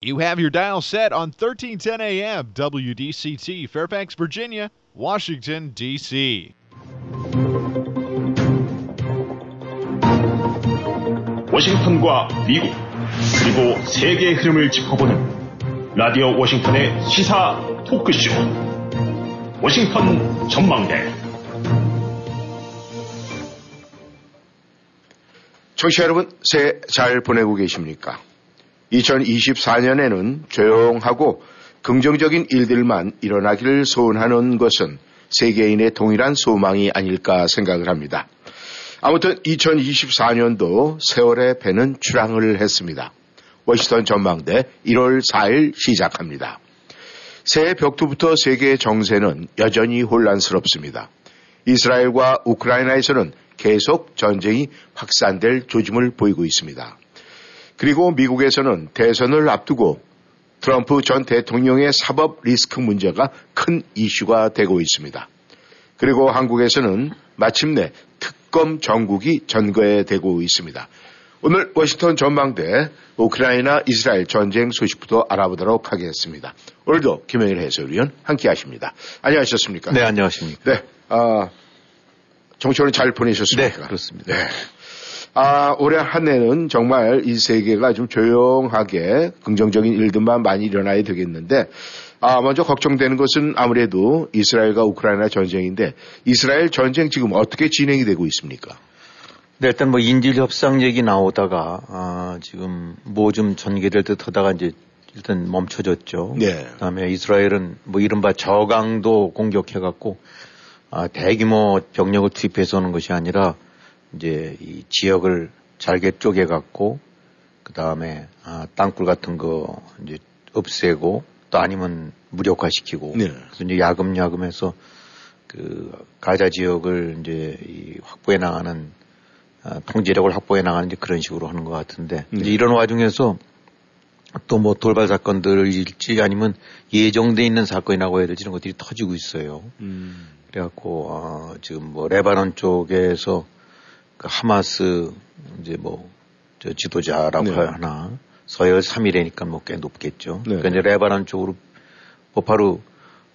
You have your dial set on 1310 AM WDCT, Fairfax, Virginia, Washington, D.C. 워싱턴과 미국, 그리고 세계의 흐름을 짚어보는 라디오 워싱턴의 시사 토크쇼. 워싱턴 전망대. 청취자 여러분, 새해 잘 보내고 계십니까? 2024년에는 조용하고 긍정적인 일들만 일어나기를 소원하는 것은 세계인의 동일한 소망이 아닐까 생각을 합니다. 아무튼 2024년도 세월의 배는 출항을 했습니다. 워싱턴 전망대 1월 4일 시작합니다. 새해 벽두부터 세계의 정세는 여전히 혼란스럽습니다. 이스라엘과 우크라이나에서는 계속 전쟁이 확산될 조짐을 보이고 있습니다. 그리고 미국에서는 대선을 앞두고 트럼프 전 대통령의 사법 리스크 문제가 큰 이슈가 되고 있습니다. 그리고 한국에서는 마침내 특검 정국이 전거되고 있습니다. 오늘 워싱턴 전망대 우크라이나 이스라엘 전쟁 소식부터 알아보도록 하겠습니다. 오늘도 김영일 해설위원 함께 하십니다. 안녕하셨습니까? 네, 안녕하십니까. 네, 아, 정치원은 잘 보내셨습니까? 네, 그렇습니다. 네. 아, 올해 한 해는 정말 이 세계가 좀 조용하게 긍정적인 일들만 많이 일어나야 되겠는데, 아, 먼저 걱정되는 것은 아무래도 이스라엘과 우크라이나 전쟁인데, 이스라엘 전쟁 지금 어떻게 진행이 되고 있습니까? 네, 일단 뭐 인질 협상 얘기 나오다가, 아, 지금 뭐 좀 전개될 듯 하다가 이제 일단 멈춰졌죠. 네. 그 다음에 이스라엘은 뭐 이른바 저강도 공격해갖고, 아, 대규모 병력을 투입해서 오는 것이 아니라, 이제 이 지역을 잘게 쪼개 갖고, 그 다음에, 아, 땅굴 같은 거 이제 없애고, 또 아니면 무력화시키고, 네. 그래서 이제 야금야금해서 그 가자 지역을 이제 이 확보해 나가는 아, 통제력을 확보해 나가는 이제 그런 식으로 하는 것 같은데 네. 이제 이런 와중에서 또 뭐 돌발 사건들일지 아니면 예정돼 있는 사건이라고 해야 될지 이런 것들이 터지고 있어요. 음. 그래갖고 어, 지금 뭐 레바논 쪽에서 그 하마스 이제 뭐 저 지도자라고 네. 하나 서열 3위라니까 뭐 꽤 높겠죠. 네. 그러니까 이제 레바논 쪽으로 뭐 바로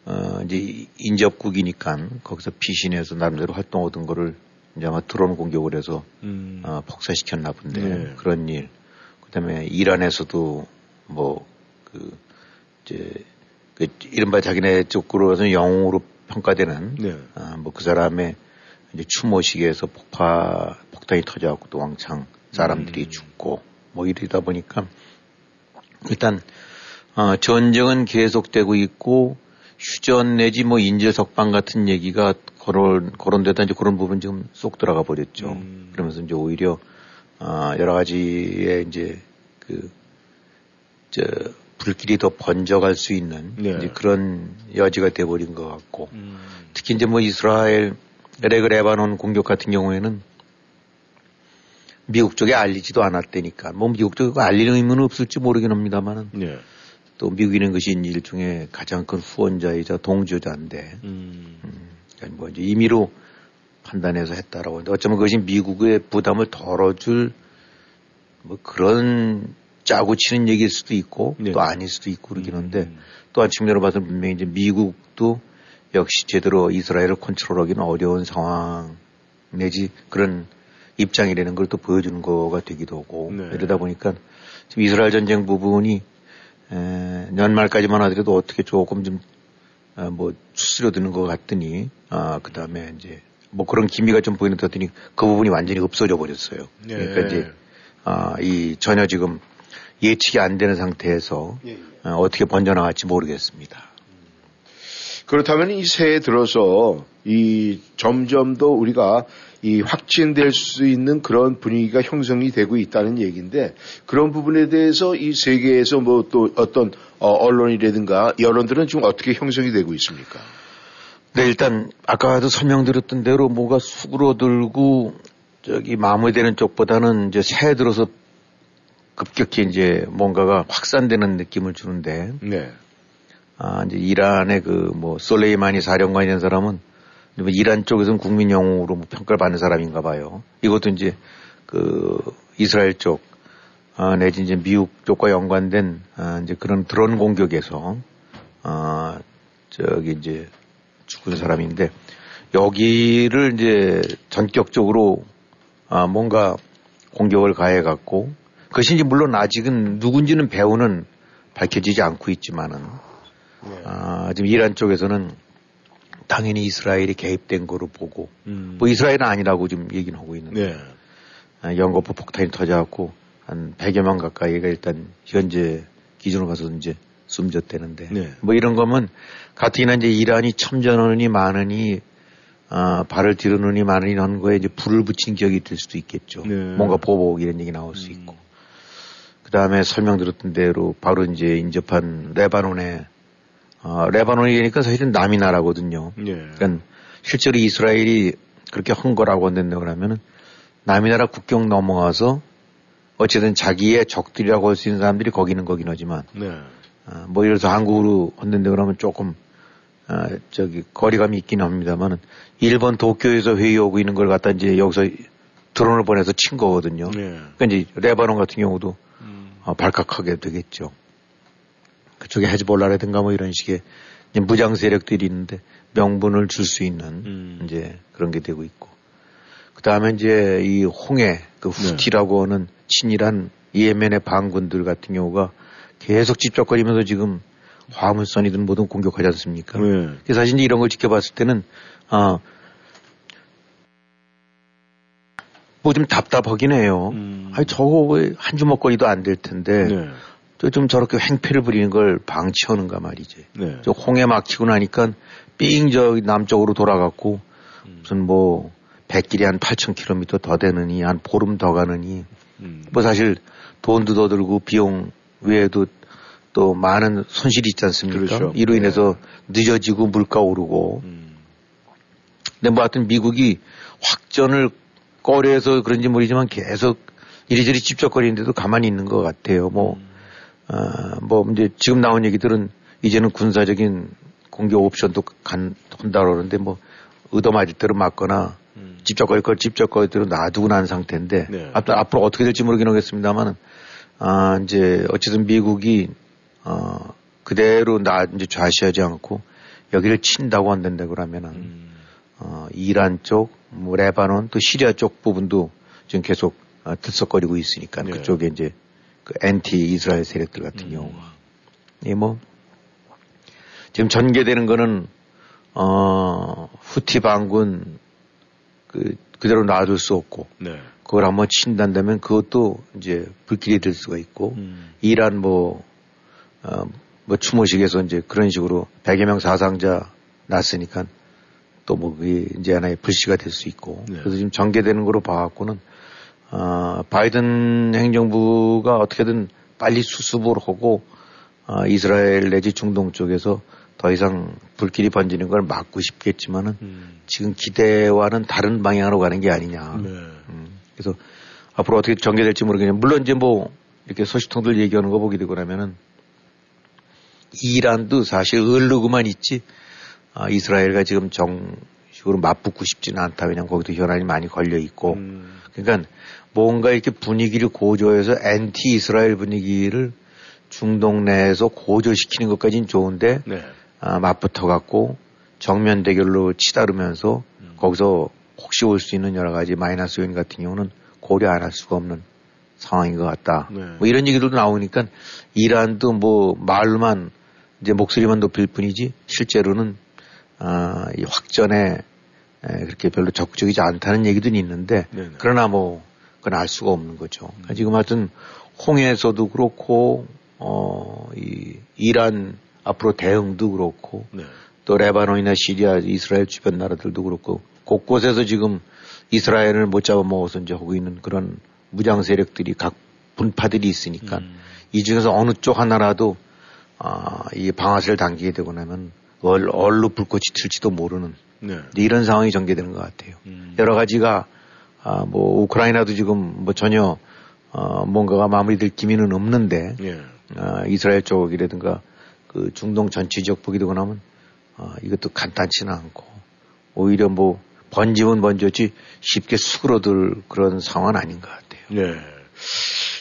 어 이제 인접국이니까 거기서 피신해서 나름대로 활동하던 거를 이제 아마 드론 공격을 해서 음. 어, 폭사시켰나 본데 네. 그런 일. 그다음에 이란에서도 뭐그 이제 그 이른바 자기네 쪽으로서 영웅으로 평가되는 네. 아, 뭐그 사람의 이제 추모식에서 폭파 폭탄이 터져갖고 또 왕창 사람들이 음. 죽고 뭐 이러다 보니까 일단 어, 전쟁은 계속되고 있고 휴전 내지 뭐 인질 석방 같은 얘기가 거론 거론되다 이제 그런 부분 지금 쏙 들어가 버렸죠. 음. 그러면서 이제 오히려 아, 여러 가지의 이제 그, 저, 불길이 더 번져갈 수 있는 네. 그런 여지가 돼버린 것 같고 음. 특히 이제 뭐 이스라엘 레그 레바논 공격 같은 경우에는 미국 쪽에 알리지도 않았다니까 뭐 미국 쪽에 알리는 의무는 없을지 모르긴 합니다만은 네. 또 미국이는 것이 일종의 가장 큰 후원자이자 동조자인데 음. 그러니까 뭐 이제 임의로 판단해서 했다라고 하는데 어쩌면 그것이 미국의 부담을 덜어줄 뭐 그런 짜고 치는 얘기일 수도 있고 네. 또 아닐 수도 있고 그러긴 한데 음. 또한 측면으로 봐서는 분명히 이제 미국도 역시 제대로 이스라엘을 컨트롤하기는 어려운 상황 내지 그런 입장이라는 걸 또 보여주는 거가 되기도 하고 네. 이러다 보니까 지금 이스라엘 전쟁 부분이 에, 연말까지만 하더라도 어떻게 조금 좀, 아, 뭐, 추스려드는 것 같더니, 아, 그 다음에 이제, 뭐 그런 기미가 좀 보이는 듯 하더니 그 부분이 완전히 없어져 버렸어요. 네. 그러니까 이제, 아, 이 전혀 지금 예측이 안 되는 상태에서 예, 예. 어, 어떻게 번져나갈지 모르겠습니다. 그렇다면 이 새해 들어서 이 점점 더 우리가 이 확진될 수 있는 그런 분위기가 형성이 되고 있다는 얘기인데 그런 부분에 대해서 이 세계에서 뭐 또 어떤 어, 언론이라든가 여론들은 지금 어떻게 형성이 되고 있습니까? 네, 일단 아까도 설명드렸던 대로 뭐가 수그러들고 저기 마무리되는 쪽보다는 이제 새해 들어서 급격히 이제 뭔가가 확산되는 느낌을 주는데 네. 아, 이제 이란의 그 뭐 솔레이마니 사령관이라는 사람은 뭐 이란 쪽에서는 국민 영웅으로 뭐 평가를 받는 사람인가 봐요. 이것도 이제 그 이스라엘 쪽 어, 내지 이제 미국 쪽과 연관된 어, 이제 그런 드론 공격에서 어, 저기 이제 죽은 사람인데 여기를 이제 전격적으로 아, 뭔가 공격을 가해 갖고 그것이 이제 물론 아직은 누군지는 배우는 밝혀지지 않고 있지만은 네. 아, 지금 이란 쪽에서는 당연히 이스라엘이 개입된 거로 보고 음. 뭐 이스라엘은 아니라고 지금 얘기는 하고 있는데 네. 아, 연거푸 폭탄이 터져갖고 한 100여 명 가까이가 일단 현재 기준으로 봐서 이제 숨졌대는데 네. 뭐 이런 거면 가뜩이나 이제 이란이 첨전원이 많으니 아, 발을 뒤르느니 많으니 하는 거에 이제 불을 붙인 기억이 될 수도 있겠죠. 네. 뭔가 보복 이런 얘기 나올 수 있고. 그 다음에 설명 드렸던 대로 바로 이제 인접한 레바논에 어, 레바논이니까 사실은 남이 나라거든요. 네. 그러니까 실제로 이스라엘이 그렇게 한 거라고 한다고 그러면은 남이 나라 국경 넘어가서 어쨌든 자기의 적들이라고 할 수 있는 사람들이 거기는 거긴 하지만 네. 어, 뭐 예를 들어서 한국으로 한다고 그러면 조금 어, 저기 거리감이 있긴 합니다만은 일본 도쿄에서 회의 오고 있는 걸 갖다 이제 여기서 드론을 보내서 친 거거든요. 네. 그러니까 이제 레바논 같은 경우도 음. 어, 발칵하게 되겠죠. 그쪽에 헤즈볼라라든가 뭐 이런 식의 이제 무장 세력들이 있는데 명분을 줄 수 있는 음. 이제 그런 게 되고 있고. 그 다음에 이제 이 홍해, 그 네. 후티라고 하는 친일한 이에멘의 반군들 같은 경우가 계속 집적거리면서 지금 화물선이든 뭐든 공격하지 않습니까? 네. 그래서 사실 이제 이런 걸 지켜봤을 때는, 아, 뭐 좀 답답하긴 해요. 음. 아니, 저거 왜 한 주먹거리도 안 될 텐데, 네. 또 좀 저렇게 횡패를 부리는 걸 방치하는가 말이지. 네. 저 홍해 막히고 나니까 삥저 남쪽으로 돌아갔고 음. 무슨 뭐 백길이 한 8,000km 더 되느니 한 보름 더 가느니 음. 뭐 사실 돈도 더 들고 비용 외에도 또 많은 손실이 있지 않습니까? 그렇죠. 이로 인해서 늦어지고 물가 오르고 음. 근데 뭐 하여튼 미국이 확전을 꺼려해서 그런지 모르지만 계속 이리저리 찝쩍거리는데도 가만히 있는 것 같아요. 뭐, 아, 뭐 이제 지금 나온 얘기들은 이제는 군사적인 공격 옵션도 간, 한다 그러는데 뭐 의도 맞을 대로 맞거나 음. 찝쩍거릴 걸 찝쩍거릴 대로 놔두고 난 상태인데 네. 앞- 앞으로 어떻게 될지 모르긴 하겠습니다만은 아, 이제 어쨌든 미국이 어, 그대로 나 이제 좌시하지 않고 여기를 친다고 한다고 그러면은 음. 어, 이란 쪽, 뭐 레바논 또 시리아 쪽 부분도 지금 계속 어, 들썩거리고 있으니까 네. 그쪽에 이제 그 엔티 이스라엘 세력들 같은 음. 경우가 이 뭐 지금 전개되는 거는 어 후티 반군 그 그대로 놔둘 수 없고 네. 그걸 한번 친단다면 그것도 이제 불길이 될 수가 있고 음. 이란 뭐, 어, 뭐 추모식에서 이제 그런 식으로 100여 명 사상자 났으니까 또 뭐 그게 이제 하나의 불씨가 될 수 있고 네. 그래서 지금 전개되는 거로 봐갖고는 어, 바이든 행정부가 어떻게든 빨리 수습을 하고 어, 이스라엘 내지 중동 쪽에서 더 이상 불길이 번지는 걸 막고 싶겠지만은 음. 지금 기대와는 다른 방향으로 가는 게 아니냐. 네. 음, 그래서 앞으로 어떻게 전개될지 모르겠는데 물론 이제 뭐 이렇게 소식통들 얘기하는 거 보게 되고 나면은 이란도 사실 을르고만 있지 아, 이스라엘과 지금 정 식으로 맞붙고 싶지는 않다. 왜냐면 거기도 현안이 많이 걸려 있고 음. 그러니까 뭔가 이렇게 분위기를 고조해서 엔티 이스라엘 분위기를 중동 내에서 고조시키는 것까지는 좋은데 네. 아, 맞붙어 갖고 정면 대결로 치다르면서 음. 거기서 혹시 올 수 있는 여러 가지 마이너스 요인 같은 경우는 고려 안 할 수가 없는 상황인 것 같다. 네. 뭐 이런 얘기들도 나오니까 이란도 뭐 말로만 이제 목소리만 높일 뿐이지 실제로는 아, 이 확전에 에, 그렇게 별로 적극적이지 않다는 얘기도 있는데 네네. 그러나 뭐 그건 알 수가 없는 거죠. 그러니까 지금 하여튼 홍해에서도 그렇고 어, 이 이란 앞으로 대응도 그렇고 네. 또 레바논이나 시리아, 이스라엘 주변 나라들도 그렇고 곳곳에서 지금 이스라엘을 못 잡아먹어서 이제 하고 있는 그런 무장 세력들이 각 분파들이 있으니까 음. 이 중에서 어느 쪽 하나라도 아, 이 방아쇠를 당기게 되고 나면 얼, 얼로 불꽃이 튈지도 모르는 네. 이런 상황이 전개되는 것 같아요. 음. 여러 가지가 아, 뭐 우크라이나도 지금 뭐 전혀 어, 뭔가가 마무리될 기미는 없는데 예. 아, 이스라엘 쪽이라든가 그 중동 전체적 보게 되고 나면 아, 이것도 간단치는 않고 오히려 뭐 번지면 번졌지 쉽게 수그러들 그런 상황은 아닌 것 같아요. 네.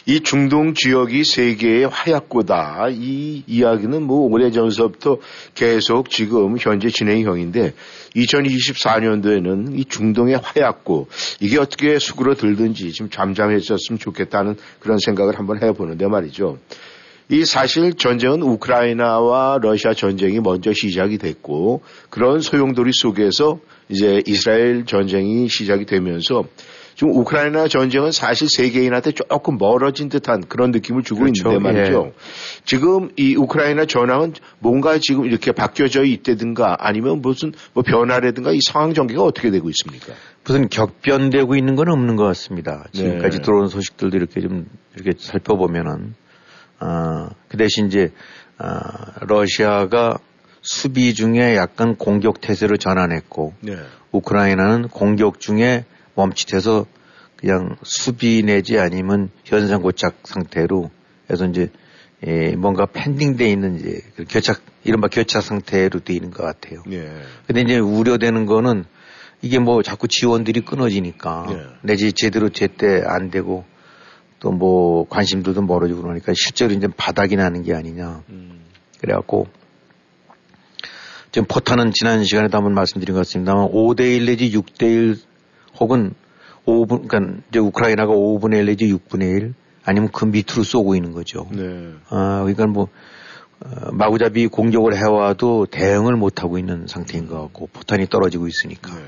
이 중동 지역이 세계의 화약고다. 이 이야기는 뭐 오래전서부터 계속 지금 현재 진행형인데 2024년도에는 이 중동의 화약고 이게 어떻게 수그러 들든지 좀 잠잠해졌으면 좋겠다는 그런 생각을 한번 해보는데 말이죠. 이 사실 전쟁은 우크라이나와 러시아 전쟁이 먼저 시작이 됐고 그런 소용돌이 속에서 이제 이스라엘 전쟁이 시작이 되면서 지금 우크라이나 전쟁은 사실 세계인한테 조금 멀어진 듯한 그런 느낌을 주고 그렇죠. 있는데 말이죠. 예. 지금 이 우크라이나 전황은 뭔가 지금 이렇게 바뀌어져 있다든가 아니면 무슨 뭐 변화라든가 이 상황 전개가 어떻게 되고 있습니까? 무슨 격변되고 있는 건 없는 것 같습니다. 지금까지 네. 들어온 소식들도 이렇게 좀 이렇게 살펴보면은 아, 그 대신 이제 아, 러시아가 수비 중에 약간 공격 태세를 전환했고 네. 우크라이나는 공격 중에 멈칫해서 그냥 수비 내지 아니면 현상 고착 상태로 해서 이제 예, 뭔가 팬딩돼 있는 이제 그 교착 이른바 교착 상태로 돼 있는 것 같아요. 네. 근데 이제 우려되는 거는 이게 뭐 자꾸 지원들이 끊어지니까 네. 내지 제대로 제때 안 되고 또 뭐 관심들도 멀어지고 그러니까 실제로 이제 바닥이 나는 게 아니냐. 음. 그래갖고 지금 포탄은 지난 시간에도 한번 말씀드린 것 같습니다만 5대1 내지 6대1 혹은 5분, 그러니까 이제 우크라이나가 5분의 1 내지 6분의 1 아니면 그 밑으로 쏘고 있는 거죠. 네. 아, 그러니까 뭐, 어, 마구잡이 공격을 해와도 대응을 못 하고 있는 상태인 것 같고 포탄이 떨어지고 있으니까. 네.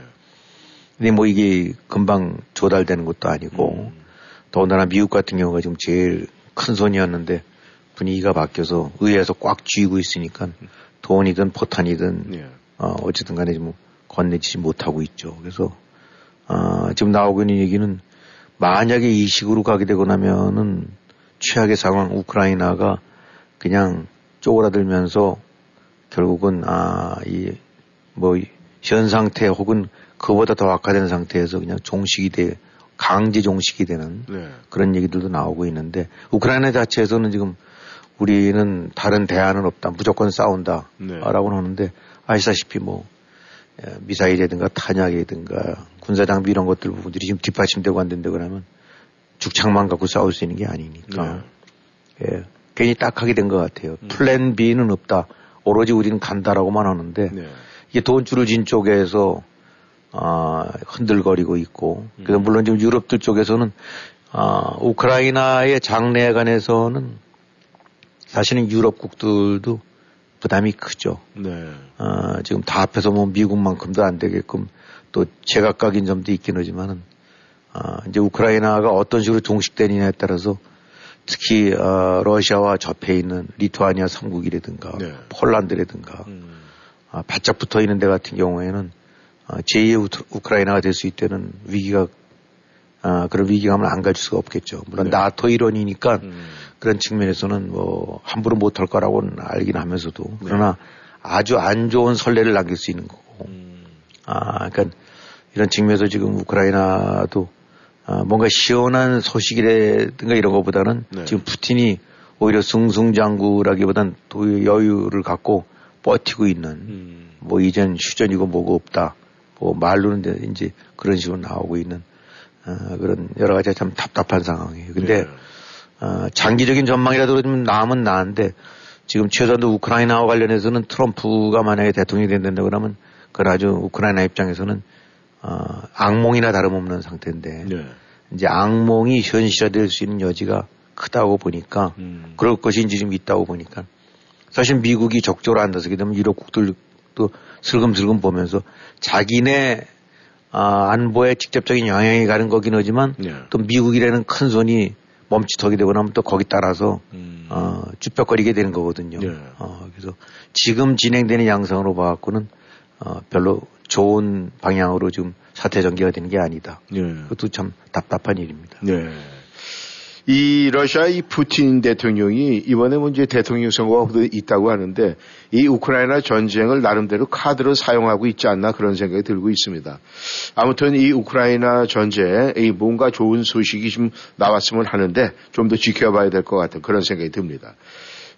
근데 뭐 이게 금방 조달되는 것도 아니고 음. 더군다나 미국 같은 경우가 지금 제일 큰 손이었는데 분위기가 바뀌어서 의회에서 꽉 쥐고 있으니까 돈이든 포탄이든 네. 어, 어쨌든 간에 뭐 건네지지 못하고 있죠. 그래서 아, 지금 나오고 있는 얘기는 만약에 이 식으로 가게 되고 나면은 최악의 상황 우크라이나가 그냥 쪼그라들면서 결국은 아, 이 뭐 현 상태 혹은 그보다 더 악화된 상태에서 그냥 종식이 돼 강제 종식이 되는 네. 그런 얘기들도 나오고 있는데 우크라이나 자체에서는 지금 우리는 다른 대안은 없다 무조건 싸운다라고 네. 하는데 아시다시피 뭐 에, 미사일이라든가 탄약이라든가 군사 장비 이런 것들 부분들이 지금 뒷받침되고 안 된다 그러면 죽창만 갖고 싸울 수 있는 게 아니니까 예, 괜히 딱하게 된 것 같아요. 플랜 B는 없다. 오로지 우리는 간다라고만 하는데 네. 이게 돈줄을 진 쪽에서 아, 흔들거리고 있고 그래서 물론 지금 유럽들 쪽에서는 아, 우크라이나의 장래에 관해서는 사실은 유럽국들도 부담이 크죠. 네. 아, 지금 다 앞에서 뭐 미국만큼도 안 되게끔 또 제각각인 점도 있긴 하지만은 아, 이제 우크라이나가 어떤 식으로 종식되느냐에 따라서 특히 어, 러시아와 접해 있는 리투아니아 삼국이라든가 네. 폴란드라든가 음. 아, 바짝 붙어 있는 데 같은 경우에는 아, 제2의 우- 우크라이나가 될 수 있다는 위기가 아, 그런 위기감을 안 가질 수가 없겠죠. 물론 네. 나토 일원이니까 음. 그런 측면에서는 뭐 함부로 못할 거라고는 알긴 하면서도 네. 그러나 아주 안 좋은 선례를 남길 수 있는 거고 음. 아 그러니까 이런 측면에서 지금 우크라이나도 아, 뭔가 시원한 소식이라든가 이런 것보다는 네. 지금 푸틴이 오히려 승승장구라기보단 또 여유를 갖고 버티고 있는 음. 뭐 이젠 휴전이고 뭐고 없다 뭐 말로는 이제 그런 식으로 나오고 있는 어, 그런 여러 가지 참 답답한 상황이에요. 근데 네. 어, 장기적인 전망이라도 좀 나으면 나은데 지금 최소한도 우크라이나와 관련해서는 트럼프가 만약에 대통령이 된다 그러면 그건 아주 우크라이나 입장에서는 어, 악몽이나 다름없는 상태인데 네. 이제 악몽이 현실화될 수 있는 여지가 크다고 보니까 음. 그럴 것이 이제 좀 있다고 보니까 사실 미국이 적절로 안 나서게 되면 유럽 국들도 슬금슬금 보면서 자기네 아, 안보에 직접적인 영향이 가는 거긴 하지만 네. 또 미국이라는 큰 손이 멈칫하게 되고 나면 또 거기 따라서 음. 어, 쭈뼛거리게 되는 거거든요. 네. 어, 그래서 지금 진행되는 양상으로 봐갖고는 어, 별로 좋은 방향으로 지금 사태 전개가 되는 게 아니다. 네. 그것도 참 답답한 일입니다. 네. 이 러시아 이 푸틴 대통령이 이번에 문제 대통령 선거가 있다고 하는데 이 우크라이나 전쟁을 나름대로 카드로 사용하고 있지 않나 그런 생각이 들고 있습니다. 아무튼 이 우크라이나 전쟁 이 뭔가 좋은 소식이 좀 나왔으면 하는데 좀 더 지켜봐야 될 것 같은 그런 생각이 듭니다.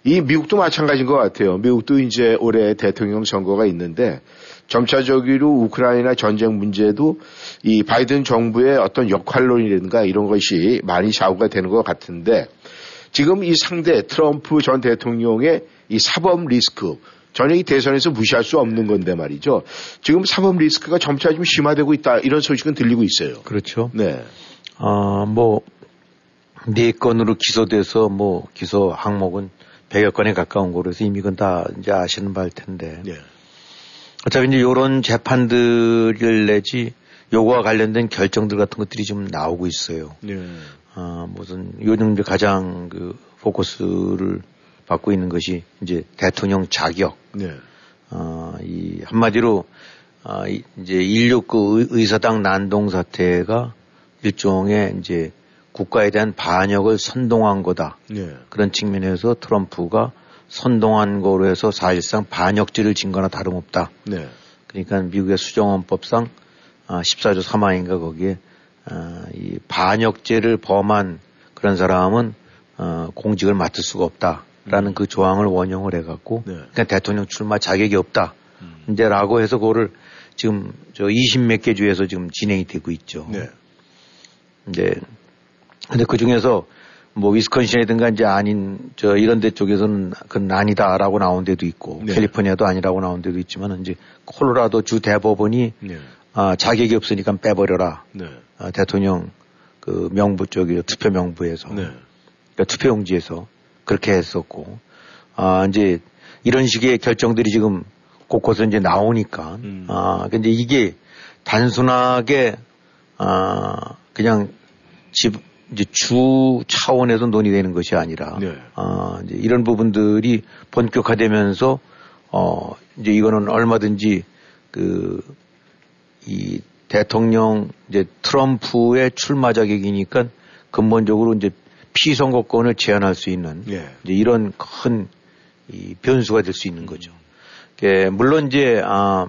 이 미국도 마찬가지인 것 같아요. 미국도 이제 올해 대통령 선거가 있는데 점차적으로 우크라이나 전쟁 문제도 이 바이든 정부의 어떤 역할론이라든가 이런 것이 많이 좌우가 되는 것 같은데 지금 이 상대 트럼프 전 대통령의 이 사법 리스크 전혀 이 대선에서 무시할 수 없는 건데 말이죠. 지금 사법 리스크가 점차 좀 심화되고 있다 이런 소식은 들리고 있어요. 그렇죠. 네. 어, 뭐, 네 건으로 기소돼서 뭐 기소 항목은 100여 건에 가까운 거라서 이미 그건 다 이제 아시는 바일 텐데. 네. 어차피 이제 요런 재판들을 내지 요거와 관련된 결정들 같은 것들이 좀 나오고 있어요. 네. 어, 무슨 요즘 이제 가장 그 포커스를 받고 있는 것이 이제 대통령 자격. 네. 어, 이 한마디로 어, 이- 이제 169 의- 의사당 난동 사태가 일종의 이제 국가에 대한 반역을 선동한 거다. 네. 그런 측면에서 트럼프가 선동한 거로 해서 사실상 반역죄를 진 거나 다름없다. 네. 그러니까 미국의 수정헌법상 아, 14조 3항인가 거기에 아, 이 반역죄를 범한 그런 사람은 어, 공직을 맡을 수가 없다라는 그 조항을 원용을 해갖고 네. 그러니까 대통령 출마 자격이 없다. 음. 이제라고 해서 그거를 지금 저 20몇 개 주에서 지금 진행이 되고 있죠. 네. 이제 근데 그 중에서 뭐 위스콘신이든가 이제 아닌 저 이런 데 쪽에서는 그건 아니다라고 나온 데도 있고 네. 캘리포니아도 아니라고 나온 데도 있지만 이제 콜로라도 주 대법원이 네. 아, 자격이 없으니까 빼버려라 네. 아, 대통령 그 명부 쪽이 투표 명부에서 네. 그러니까 투표용지에서 그렇게 했었고 아 이제 이런 식의 결정들이 지금 곳곳에 이제 나오니까 음. 아 근데 이게 단순하게 아 그냥 집 이제 주 차원에서 논의되는 것이 아니라 네. 아 이제 이런 부분들이 본격화되면서 어 이제 이거는 얼마든지 그 이 대통령 이제 트럼프의 출마 자격이니까 근본적으로 이제 피선거권을 제한할 수 있는 예. 이제 이런 큰 이 변수가 될 수 있는 거죠. 예, 물론 이제 아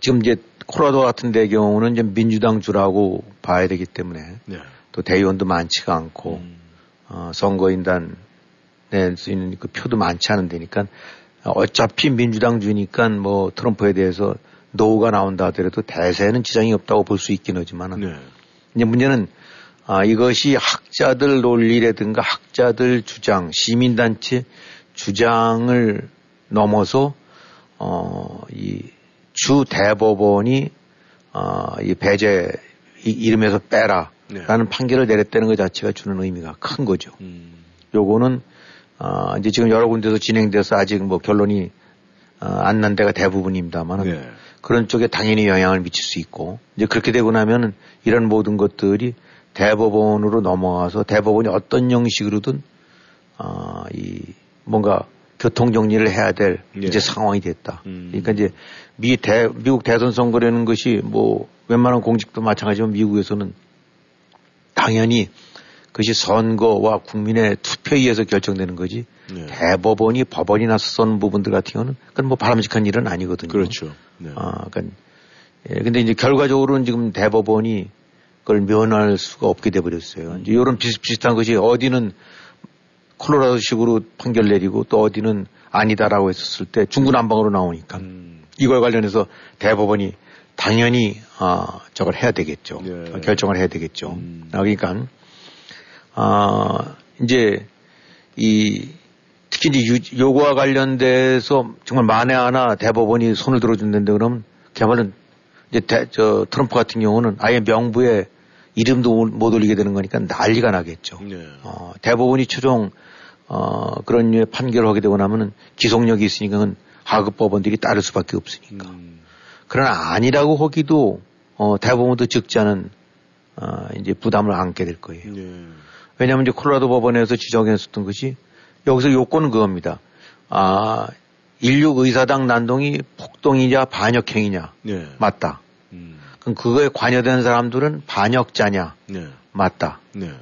지금 이제 콜라도 같은 데 경우는 이제 민주당 주라고 봐야 되기 때문에 네. 또 대의원도 많지가 않고 음. 어, 선거인단 낼 수 있는 그 표도 많지 않은 데니까 어차피 민주당 주니까 뭐 트럼프에 대해서 노가 나온다 하더라도 대세는 지장이 없다고 볼 수 있긴 하지만은 네. 이제 문제는 아, 이것이 학자들 논리라든가 학자들 주장, 시민단체 주장을 넘어서 어, 이 주 대법원이 어, 이 배제 이, 이름에서 빼라 라는 네. 판결을 내렸다는 것 자체가 주는 의미가 큰 거죠. 음. 요거는 아, 이제 지금 여러 군데서 진행돼서 아직 뭐 결론이 아, 안난 데가 대부분입니다만은 네. 그런 쪽에 당연히 영향을 미칠 수 있고 이제 그렇게 되고 나면은 이런 모든 것들이 대법원으로 넘어가서 대법원이 어떤 형식으로든 아, 이 뭔가 교통 정리를 해야 될 예. 이제 상황이 됐다. 음. 그러니까 이제 미 대, 미국 대선 선거라는 것이 뭐 웬만한 공직도 마찬가지지만 미국에서는 당연히 그것이 선거와 국민의 투표에 의해서 결정되는 거지 네. 대법원이 법원이 나서 선 부분들 같은 경우는 그건 뭐 바람직한 일은 아니거든요. 그렇죠. 네. 아, 그러니까 예, 근데 이제 결과적으로는 지금 대법원이 그걸 면할 수가 없게 돼 버렸어요. 이제 이런 비슷비슷한 것이 어디는 콜로라도식으로 판결 내리고 또 어디는 아니다라고 했었을 때 중구난방으로 나오니까 음. 이걸 관련해서 대법원이 당연히 아 저걸 해야 되겠죠. 예. 어, 결정을 해야 되겠죠. 음. 아, 그러니까 아 이제 이 특히 이제 유- 요거와 관련돼서 정말 만에 하나 대법원이 손을 들어준다는데 그러면 그야말로 이제 대- 저 트럼프 같은 경우는 아예 명부에 이름도 못 올리게 되는 거니까 난리가 나겠죠. 네. 어, 대법원이 최종 어, 그런 류의 판결을 하게 되고 나면은 기속력이 있으니까 하급 법원들이 따를 수밖에 없으니까. 음. 그러나 아니라고 하기도 어, 대법원도 적지 않은 어, 이제 부담을 안게 될 거예요. 네. 왜냐하면 이제 콜로라도 법원에서 지정했었던 것이 여기서 요건은 그겁니다. 아, 인류 의사당 난동이 폭동이냐 반역행위냐 네. 맞다. 음. 그럼 그거에 관여된 사람들은 반역자냐 네. 맞다. 네.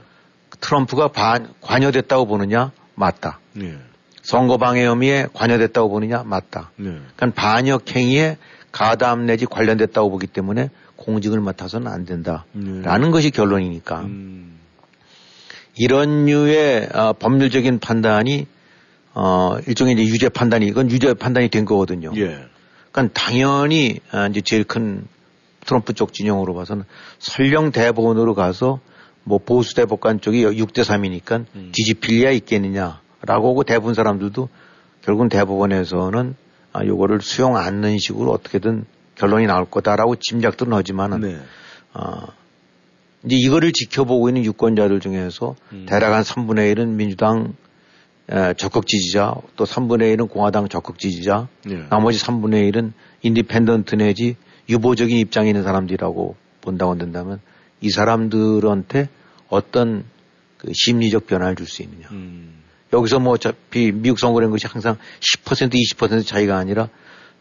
트럼프가 반, 관여됐다고 보느냐 맞다. 네. 선거 방해 혐의에 관여됐다고 보느냐 맞다. 네. 그러니까 반역 행위에 가담 내지 관련됐다고 보기 때문에 공직을 맡아서는 안 된다라는 네. 것이 결론이니까 음. 이런 류의 어, 법률적인 판단이 어, 일종의 이제 유죄 판단이, 이건 유죄 판단이 된 거거든요. 예. 그러니까 당연히, 아, 이제 제일 큰 트럼프 쪽 진영으로 봐서는 설령 대법원으로 가서 뭐 보수 대법관 쪽이 6대 3이니까 음. 뒤집힐 야 있겠느냐라고 하고 대부분 사람들도 결국은 대법원에서는 아, 요거를 수용 않는 식으로 어떻게든 결론이 나올 거다라고 짐작들은 하지만은 네. 어, 이제 이거를 지켜보고 있는 유권자들 중에서 음. 대략 한 3분의 1은 민주당 에, 적극 지지자, 또 3분의 1은 공화당 적극 지지자, 예. 나머지 3분의 1은 independent 내지 유보적인 입장에 있는 사람들이라고 본다고 한다면 이 사람들한테 어떤 그 심리적 변화를 줄 수 있느냐. 음. 여기서 뭐 어차피 미국 선거라는 것이 항상 10% 20% 차이가 아니라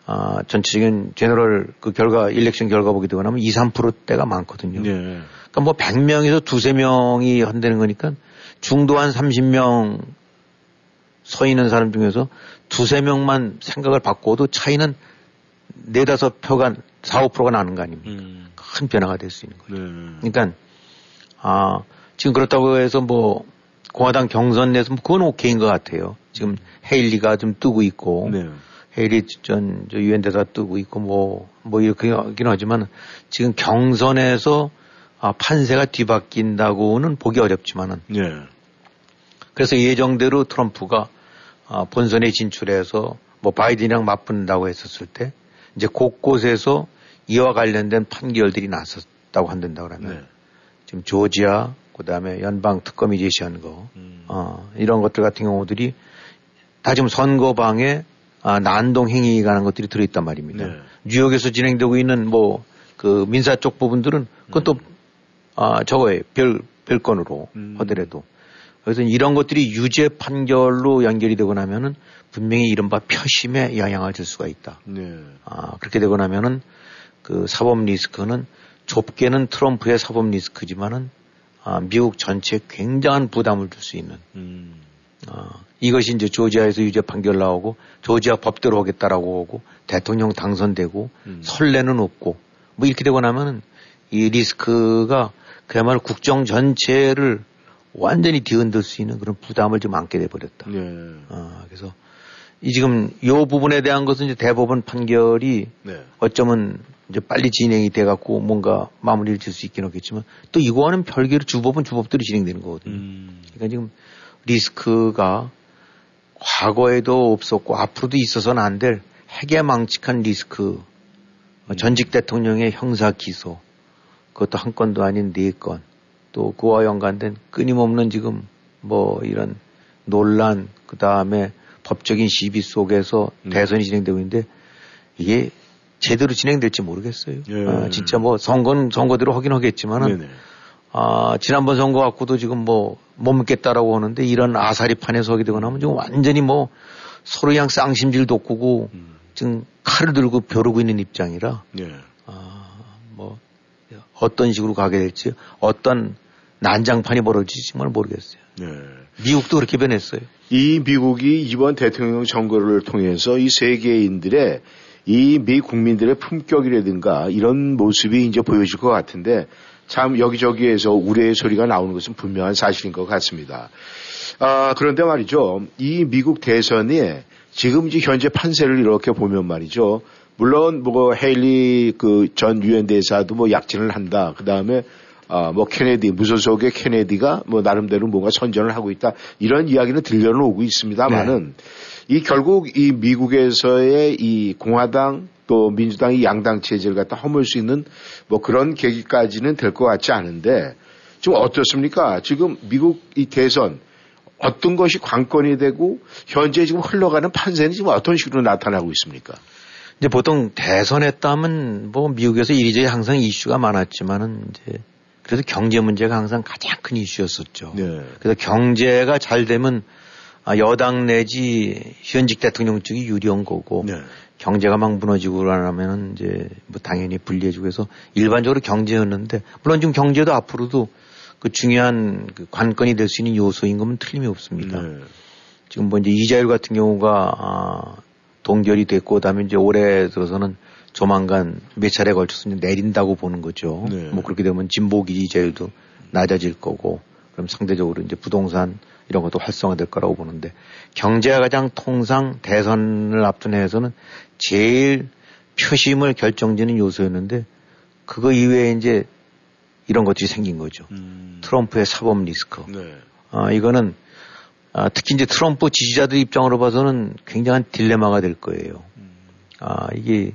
아, 전체적인 제너럴 그 결과 일렉션 결과 보게 되고 나면 2, 3%대가 많거든요. 네. 그러니까 뭐 100명에서 두세 명이 한다는 거니까 중도 한 30명 서 있는 사람 중에서 두세 명만 생각을 바꿔도 차이는 네다섯 표가 4, 5%가 나는 거 아닙니까? 음. 큰 변화가 될 수 있는 거죠. 네. 그러니까 아 지금 그렇다고 해서 뭐 공화당 경선 내에서 뭐 그건 오케이인 것 같아요. 지금 헤일리가 좀 뜨고 있고 네. 헤일리 전 유엔 대사 뜨고 있고 뭐뭐 이렇게 하긴 하지만 지금 경선에서 아 판세가 뒤바뀐다고는 보기 어렵지만은 네. 그래서 예정대로 트럼프가 아, 본선에 진출해서 뭐 바이든이랑 맞붙는다고 했었을 때 이제 곳곳에서 이와 관련된 판결들이 났었다고 한다고 그러면 네. 지금 조지아 그다음에 연방 특검이 제시한 거 음. 어, 이런 것들 같은 경우들이 다 지금 선거방에 아, 난동 행위가 가는 것들이 들어있단 말입니다. 네. 뉴욕에서 진행되고 있는 뭐 그 민사 쪽 부분들은 그것도 아, 저거에 별, 별건으로 음. 하더라도 그래서 이런 것들이 유죄 판결로 연결이 되고 나면은 분명히 이른바 표심에 영향을 줄 수가 있다. 네. 아, 그렇게 되고 나면은 그 사법 리스크는 좁게는 트럼프의 사법 리스크지만은 아, 미국 전체에 굉장한 부담을 줄 수 있는 음. 아, 이것이 이제 조지아에서 유죄 판결 나오고 조지아 법대로 하겠다라고 하고 대통령 당선되고 음. 선례는 없고 뭐 이렇게 되고 나면은 이 리스크가 그야말로 국정 전체를 완전히 뒤흔들 수 있는 그런 부담을 좀 안게 돼 버렸다. 네. 아, 그래서 이 지금 요 부분에 대한 것은 이제 대법원 판결이 네. 어쩌면 이제 빨리 진행이 돼 갖고 뭔가 마무리를 질 수 있긴 하겠지만 또 이거와는 별개로 주법은 주법대로 진행되는 거거든요. 음. 그러니까 지금 리스크가 과거에도 없었고 앞으로도 있어서는 안될 해괴망측한 리스크 어, 전직 대통령의 형사 기소 그것도 한 건도 아닌 네 건 또 그와 연관된 끊임없는 지금 뭐 이런 논란 그 다음에 법적인 시비 속에서 음. 대선이 진행되고 있는데 이게 제대로 진행될지 모르겠어요. 예. 아, 진짜 뭐 선거는 선거대로 하긴 하겠지만은 네네. 아, 지난번 선거 갖고도 지금 뭐 못 믿겠다라고 하는데 이런 아사리판에 서게 되고 나면 지금 완전히 뭐 서로 그냥 쌍심질 돋구고 음. 지금 칼을 들고 벼르고 있는 입장이라 네. 아, 뭐 어떤 식으로 가게 될지 어떤 난장판이 벌어질지 정말 모르겠어요. 네. 미국도 그렇게 변했어요. 이 미국이 이번 대통령 선거를 통해서 이 세계인들의 이 미 국민들의 품격이라든가 이런 모습이 이제 보여질 것 같은데 참 여기저기에서 우려의 소리가 나오는 것은 분명한 사실인 것 같습니다. 아, 그런데 말이죠. 이 미국 대선이 지금 이제 현재 판세를 이렇게 보면 말이죠. 물론 뭐 헤일리 그 전 유엔 대사도 뭐 약진을 한다. 그 다음에 아, 뭐 케네디 무소속의 케네디가 뭐 나름대로 뭔가 선전을 하고 있다. 이런 이야기는 들려는 오고 있습니다만은 이 결국 이 미국에서의 이 공화당 또 민주당이 양당 체제를 갖다 허물 수 있는 뭐 그런 계기까지는 될 것 같지 않은데 지금 어떻습니까? 지금 미국 이 대선 어떤 것이 관건이 되고 현재 지금 흘러가는 판세는 지금 어떤 식으로 나타나고 있습니까? 이제 보통 대선에 따면 뭐 미국에서 이리저리 항상 이슈가 많았지만은 이제 그래도 경제 문제가 항상 가장 큰 이슈였었죠. 네. 그래서 경제가 잘 되면 아, 여당 내지 현직 대통령 쪽이 유리한 거고 네. 경제가 막 무너지고 그러면은 이제 뭐 당연히 불리해지고 해서 일반적으로 경제였는데 물론 지금 경제도 앞으로도 그 중요한 그 관건이 될 수 있는 요소인 것은 틀림이 없습니다. 네. 지금 뭐 이제 이자율 같은 경우가 아, 동결이 됐고 그다음에 이제 올해 들어서는 조만간 몇 차례 걸쳐서 이제 내린다고 보는 거죠. 네. 뭐 그렇게 되면 진보 기 이자율도 낮아질 거고 그럼 상대적으로 이제 부동산 이런 것도 활성화될 거라고 보는데 경제가 가장 통상 대선을 앞둔 해에서는 제일 표심을 결정짓는 요소였는데 그거 이외에 이제 이런 것들이 생긴 거죠. 음. 트럼프의 사법 리스크. 네. 아, 이거는 아, 특히 이제 트럼프 지지자들 입장으로 봐서는 굉장한 딜레마가 될 거예요. 음. 아, 이게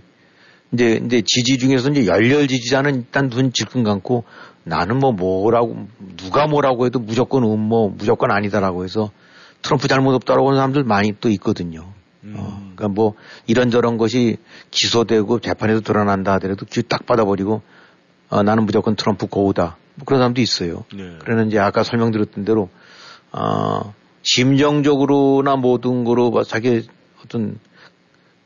이제 이제 지지 중에서 이제 열렬 지지자는 일단 눈 질끈 감고 나는 뭐 뭐라고 누가 뭐라고 해도 무조건 음뭐 무조건 아니다라고 해서 트럼프 잘못 없다라고 하는 사람들 많이 또 있거든요. 음. 어, 그러니까 뭐 이런저런 것이 기소되고 재판에서 드러난다 하더라도 귀 딱 받아버리고 어, 나는 무조건 트럼프 고우다. 뭐 그런 사람도 있어요. 네. 그러는 이제 아까 설명드렸던 대로 어, 심정적으로나 모든 거로 뭐 자기 어떤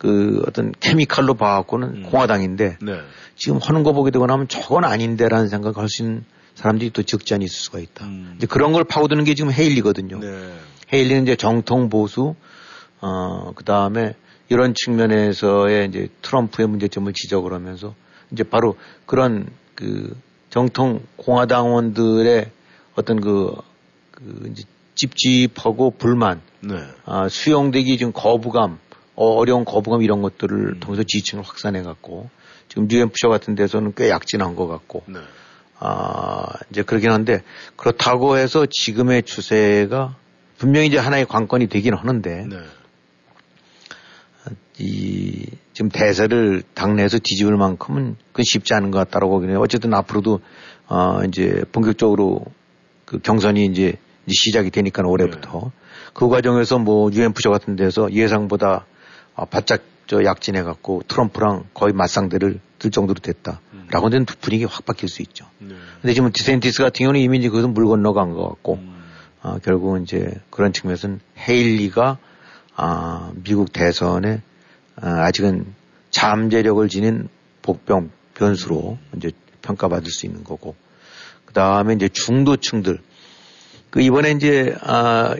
그 어떤 케미칼로 봐갖고는 음. 공화당인데 네. 지금 하는 거 보게 되고 나면 저건 아닌데라는 생각을 할 수 있는 사람들이 또 적지 않을 수가 있다. 음. 이제 그런 걸 파고드는 게 지금 헤일리거든요. 네. 헤일리는 이제 정통 보수, 어, 그 다음에 이런 측면에서의 이제 트럼프의 문제점을 지적을 하면서 이제 바로 그런 그 정통 공화당원들의 어떤 그, 그 이제 찝찝하고 불만, 네. 아, 수용되기 좀 거부감, 어, 어려운 거부감 이런 것들을 음. 통해서 지지층을 확산해 갖고 지금 뉴햄프셔 같은 데서는 꽤 약진한 것 같고 네. 아, 이제 그러긴 한데 그렇다고 해서 지금의 추세가 분명히 이제 하나의 관건이 되긴 하는데 네. 이 지금 대세를 당내에서 뒤집을 만큼은 그건 쉽지 않은 것 같다라고 보기는 어쨌든 앞으로도 어 이제 본격적으로 그 경선이 이제 시작이 되니까 올해부터 네. 그 과정에서 뭐 유엔프쇼 같은 데서 예상보다 아, 바짝 저 약진해 갖고 트럼프랑 거의 맞상대를 들 정도로 됐다라고 하는 분위기 확 바뀔 수 있죠. 네. 근데 지금 디센티스 같은 경우는 이미 이제 그것은 물 건너간 것 같고 음. 아, 결국은 이제 그런 측면에서는 헤일리가 아, 미국 대선에 아, 아직은 잠재력을 지닌 복병 변수로 이제 평가받을 수 있는 거고 그 다음에 이제 중도층들 그 이번에 이제 아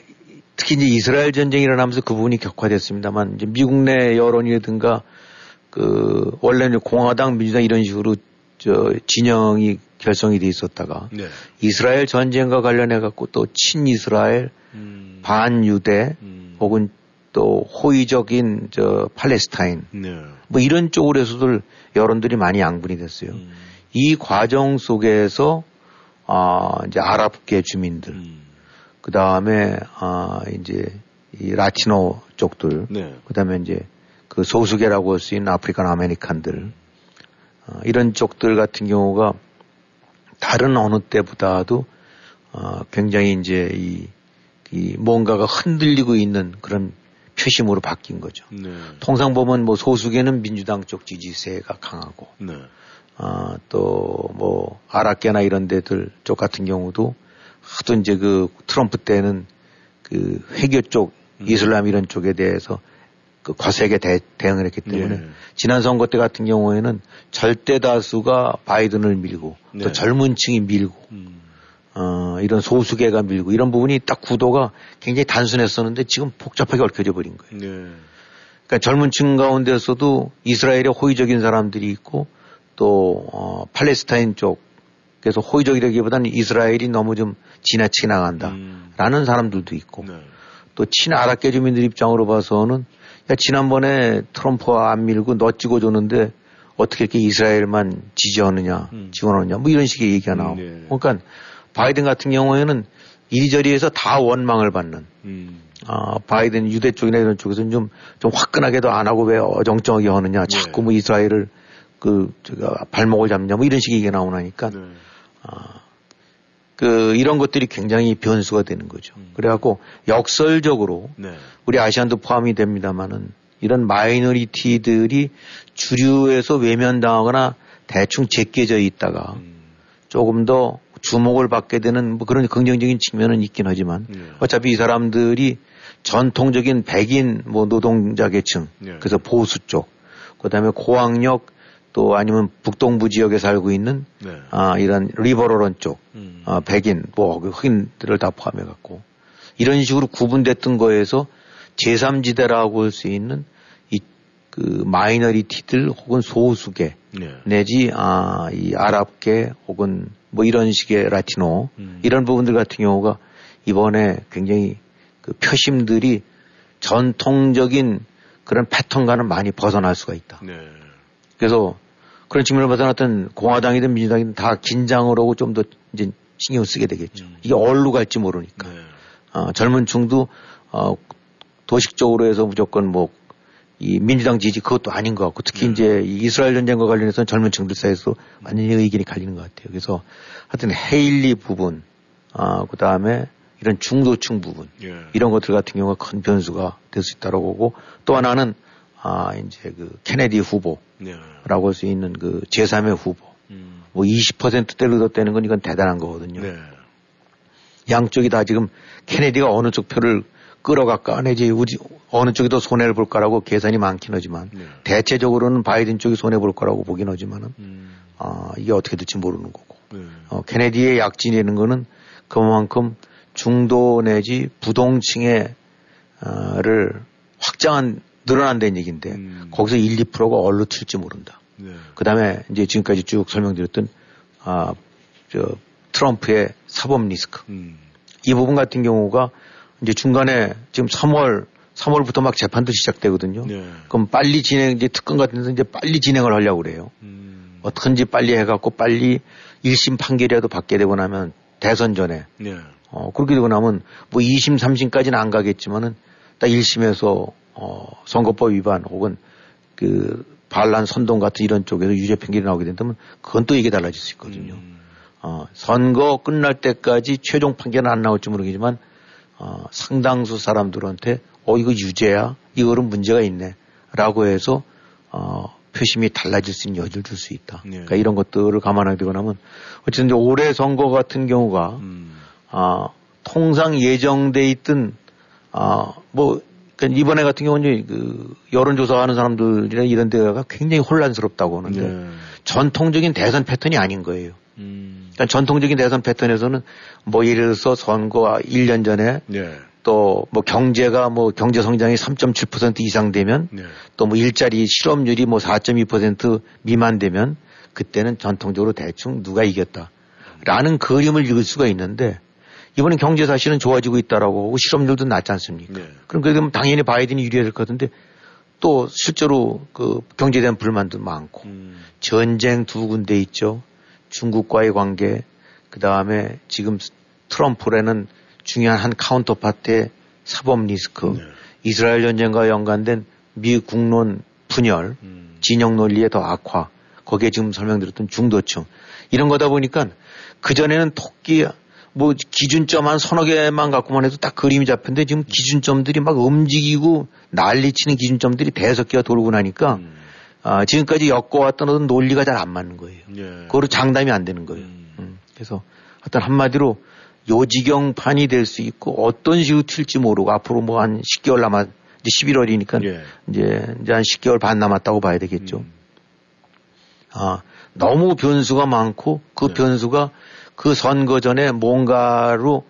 특히 이제 이스라엘 전쟁이 일어나면서 그 부분이 격화됐습니다만 이제 미국 내 여론이라든가 그 원래는 공화당 민주당 이런 식으로 저 진영이 결성이 돼 있었다가 네. 이스라엘 전쟁과 관련해 갖고 또 친이스라엘 음. 반유대 음. 혹은 또 호의적인 저 팔레스타인 네. 뭐 이런 쪽으로 해서들 여론들이 많이 양분이 됐어요. 음. 이 과정 속에서 아 이제 아랍계 주민들 음. 그 다음에 아 이제 이 라티노 쪽들 네. 그 다음에 이제 그 소수계라고 할수 있는 African American들 어, 이런 쪽들 같은 경우가 다른 어느 때보다도 어, 굉장히 이제 이, 이 뭔가가 흔들리고 있는 그런 표심으로 바뀐 거죠. 네. 통상 보면 뭐 소수계는 민주당 쪽 지지세가 강하고, 네. 아, 또뭐 아랍계나 이런 데들 쪽 같은 경우도 하도 이제 그 트럼프 때는 그 회교 쪽, 음. 이슬람 이런 쪽에 대해서 그 거세게 대, 응을 했기 때문에 네. 지난 선거 때 같은 경우에는 절대 다수가 바이든을 밀고 네. 또 젊은 층이 밀고 음. 어, 이런 소수계가 밀고 이런 부분이 딱 구도가 굉장히 단순했었는데 지금 복잡하게 얽혀져 버린 거예요. 네. 그러니까 젊은 층 가운데서도 이스라엘에 호의적인 사람들이 있고 또 어, 팔레스타인 쪽 그래서 호의적이라기보다는 이스라엘이 너무 좀 지나치게 나간다라는 음. 사람들도 있고 네. 또 친아랍계 주민들 입장으로 봐서는 야, 지난번에 트럼프가 안 밀고 너 찍어줬는데 어떻게 이렇게 이스라엘만 지지하느냐, 음. 지원하느냐, 뭐 이런 식의 얘기가 나오고. 음, 네. 그러니까 바이든 같은 경우에는 이리저리에서 다 원망을 받는. 음. 아, 바이든 유대 쪽이나 이런 쪽에서는 좀, 좀 화끈하게도 안 하고 왜 어정쩡하게 하느냐. 네. 자꾸 뭐 이스라엘을 그, 제가 발목을 잡냐. 뭐 이런 식의 얘기가 나오나니까. 네. 아, 그 이런 것들이 굉장히 변수가 되는 거죠. 음. 그래갖고 역설적으로 네. 우리 아시안도 포함이 됩니다만은 이런 마이너리티들이 주류에서 외면당하거나 대충 제껴져 있다가 음. 조금 더 주목을 받게 되는 뭐 그런 긍정적인 측면은 있긴 하지만 네. 어차피 이 사람들이 전통적인 백인 뭐 노동자 계층 네. 그래서 보수 쪽 그다음에 고학력 또 아니면 북동부 지역에 살고 있는 네. 아 이런 리버럴런 쪽 음. 아, 백인 뭐그 흑인들을 다 포함해 갖고 이런 식으로 구분됐던 거에서 제3지대라고 할 수 있는 이 그 마이너리티들 혹은 소수계 네. 내지 아, 이 아랍계 혹은 뭐 이런 식의 라티노 음. 이런 부분들 같은 경우가 이번에 굉장히 그 표심들이 전통적인 그런 패턴과는 많이 벗어날 수가 있다. 네. 그래서 그런 측면을 봐서 어떤 공화당이든 민주당이든 다 긴장을 하고 좀 더 이제 신경을 쓰게 되겠죠. 음. 이게 어디로 갈지 모르니까. 네. 어, 젊은 층도 어, 도식적으로 해서 무조건 뭐 이 민주당 지지 그것도 아닌 것 같고 특히 음. 이제 이스라엘 전쟁과 관련해서 젊은 층들 사이에서 완전히 의견이 갈리는 것 같아요. 그래서 하여튼 헤일리 부분, 아, 그 다음에 이런 중도층 부분, 예. 이런 것들 같은 경우가 큰 변수가 될 수 있다고 보고 또 하나는 아, 이제 그 케네디 후보라고 예. 할수 있는 그 제3의 후보. 음. 뭐 20%대로 뒀다는 건 이건 대단한 거거든요. 네. 양쪽이 다 지금 케네디가 어느 쪽 표를 끌어갈까 내지 우리 어느 쪽이 더 손해를 볼 거라고 계산이 많긴 하지만 네. 대체적으로는 바이든 쪽이 손해 볼 거라고 보긴 하지만은 음. 아, 이게 어떻게 될지 모르는 거고 네. 어, 케네디의 약진이라는 거는 그만큼 중도 내지 부동층의 어를 확장한 늘어난다는 얘기인데 음. 거기서 1, 2%가 얼로 튈지 모른다. 네. 그다음에 이제 지금까지 쭉 설명드렸던 아 저 트럼프의 사법 리스크 음. 이 부분 같은 경우가 이제 중간에 지금 3월 3월부터 막 재판도 시작되거든요. 네. 그럼 빨리 진행 이제 특검 같은 데서 이제 빨리 진행을 하려고 그래요. 음. 어떻게든지 빨리 해갖고 빨리 1심 판결이라도 받게 되고 나면 대선 전에 네. 어 그렇게 되고 나면 뭐 2심 3심까지는 안 가겠지만은 딱 1심에서 어 선거법 위반 혹은 그 반란 선동 같은 이런 쪽에서 유죄 판결이 나오게 된다면 그건 또 이게 달라질 수 있거든요. 음. 어 선거 끝날 때까지 최종 판결은 안 나올지 모르겠지만 어, 상당수 사람들한테 어 이거 유죄야 이거는 문제가 있네 라고 해서 어, 표심이 달라질 수 있는 여지를 줄 수 있다. 네. 그러니까 이런 것들을 감안하게 되고 나면 어쨌든 올해 선거 같은 경우가 음. 아, 통상 예정돼 있던 아, 뭐 그러니까 이번에 같은 경우는 그 여론조사 하는 사람들이나 이런 데가 굉장히 혼란스럽다고 하는데 네. 전통적인 대선 패턴이 아닌 거예요. 음. 그러니까 전통적인 대선 패턴에서는 뭐 예를 들어서 선거 1년 전에 네. 또뭐 경제가 뭐 경제 성장이 3.7% 이상 되면 네. 또뭐 일자리 실업률이 뭐 4.2% 미만 되면 그때는 전통적으로 대충 누가 이겼다라는 그림을 읽을 수가 있는데 이번엔 경제 사실은 좋아지고 있다라고 하고 실업률도 낮지 않습니까? 네. 그럼 그러면 당연히 바이든이 유리해야 될것 같은데 또 실제로 그 경제에 대한 불만도 많고 음. 전쟁 두 군데 있죠. 중국과의 관계, 그 다음에 지금 트럼프라는 중요한 한 카운터파트의 사법 리스크, 네. 이스라엘 전쟁과 연관된 미 국론 분열, 음. 진영 논리의 더 악화, 거기에 지금 설명드렸던 중도층 이런 거다 보니까 그 전에는 토끼 뭐 기준점 한 서너 개만 갖고만 해도 딱 그림이 잡혔는데 지금 기준점들이 막 움직이고 난리치는 기준점들이 대여섯 개가 돌고 나니까 음. 아, 지금까지 엮어왔던 어떤 논리가 잘 안 맞는 거예요. 예. 그거로 장담이 안 되는 거예요. 음. 음. 그래서 하여튼 한마디로 요지경판이 될 수 있고 어떤 식으로 튈지 모르고 앞으로 뭐 한 10개월 남았, 이제 11월이니까 예. 이제, 이제 한 10개월 반 남았다고 봐야 되겠죠. 음. 아, 너무 변수가 많고 그 네. 변수가 그 선거 전에 뭔가로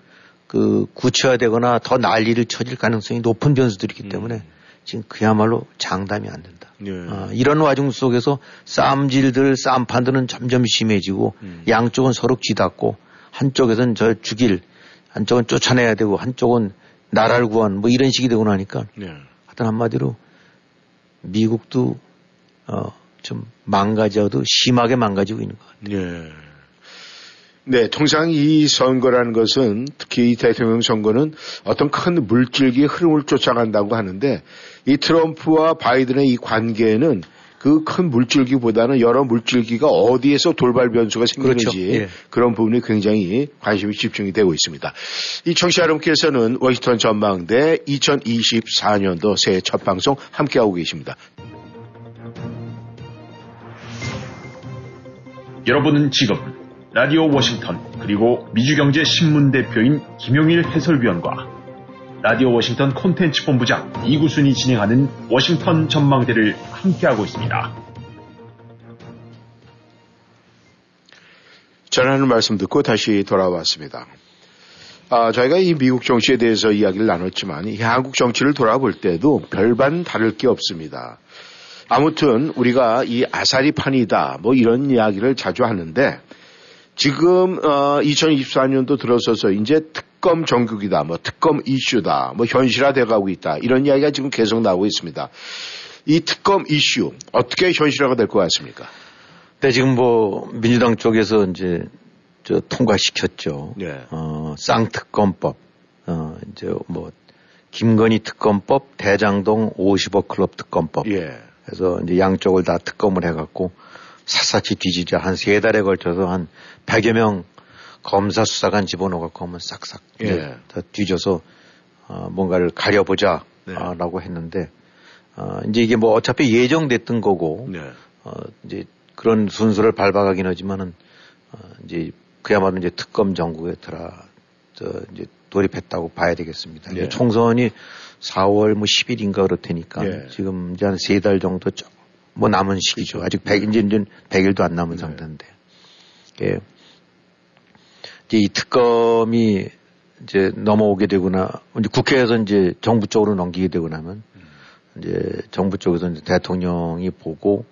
그 구체화되거나 더 난리를 쳐질 가능성이 높은 변수들이기 음. 때문에 음. 지금 그야말로 장담이 안 된다. 예. 어, 이런 와중 속에서 쌈질들, 쌈판들은 점점 심해지고 음. 양쪽은 서로 쥐닫고 한쪽에서는 저 죽일, 한쪽은 쫓아내야 되고 한쪽은 나라를 구한 뭐 이런 식이 되고 나니까 예. 하여튼 한마디로 미국도 어, 좀 망가져도 심하게 망가지고 있는 것 같아요. 예. 네, 통상 이 선거라는 것은 특히 이 대통령 선거는 어떤 큰 물질기의 흐름을 쫓아간다고 하는데 이 트럼프와 바이든의 이 관계는 그 큰 물질기보다는 여러 물질기가 어디에서 돌발 변수가 생기는지 그렇죠. 예. 그런 부분이 굉장히 관심이 집중이 되고 있습니다. 이 청취자 여러분께서는 워싱턴 전망대 2024년도 새해 첫 방송 함께하고 계십니다. 여러분은 지금 라디오 워싱턴 그리고 미주경제 신문 대표인 김용일 해설위원과 라디오 워싱턴 콘텐츠 본부장 이구순이 진행하는 워싱턴 전망대를 함께하고 있습니다. 전하는 말씀 듣고 다시 돌아왔습니다. 아, 저희가 이 미국 정치에 대해서 이야기를 나눴지만 이 한국 정치를 돌아볼 때도 별반 다를 게 없습니다. 아무튼 우리가 이 아사리판이다 뭐 이런 이야기를 자주 하는데 지금 어 2024년도 들어서서 이제 특검 정국이다 뭐 특검 이슈다 뭐 현실화돼 가고 있다 이런 이야기가 지금 계속 나오고 있습니다. 이 특검 이슈 어떻게 현실화가 될 것 같습니까? 네, 지금 뭐 민주당 쪽에서 이제 저 통과시켰죠. 네. 어, 쌍특검법. 어, 이제 뭐 김건희 특검법, 대장동 50억 클럽 특검법. 예. 그래서 이제 양쪽을 다 특검을 해갖고 샅샅이 뒤지자 한 세 달에 걸쳐서 한 100여 명 검사 수사관 집어넣어갖고 하면 싹싹 예. 다 뒤져서 어, 뭔가를 가려보자 네. 아, 라고 했는데 어, 이제 이게 뭐 어차피 예정됐던 거고 네. 어, 이제 그런 순서를 밟아가긴 하지만은 어, 이제 그야말로 이제 특검 정국에 들어 저 이제 돌입했다고 봐야 되겠습니다. 네. 총선이 4월 뭐 10일인가 그렇 테니까 네. 지금 이제 한 세 달 정도 좀 뭐 남은 시기죠. 아직 100, 이제, 이제 100일도 안 남은 네. 상태인데. 예. 이제 이 특검이 이제 넘어오게 되거나 이제 국회에서 이제 정부 쪽으로 넘기게 되고 나면 이제 정부 쪽에서 이제 대통령이 보고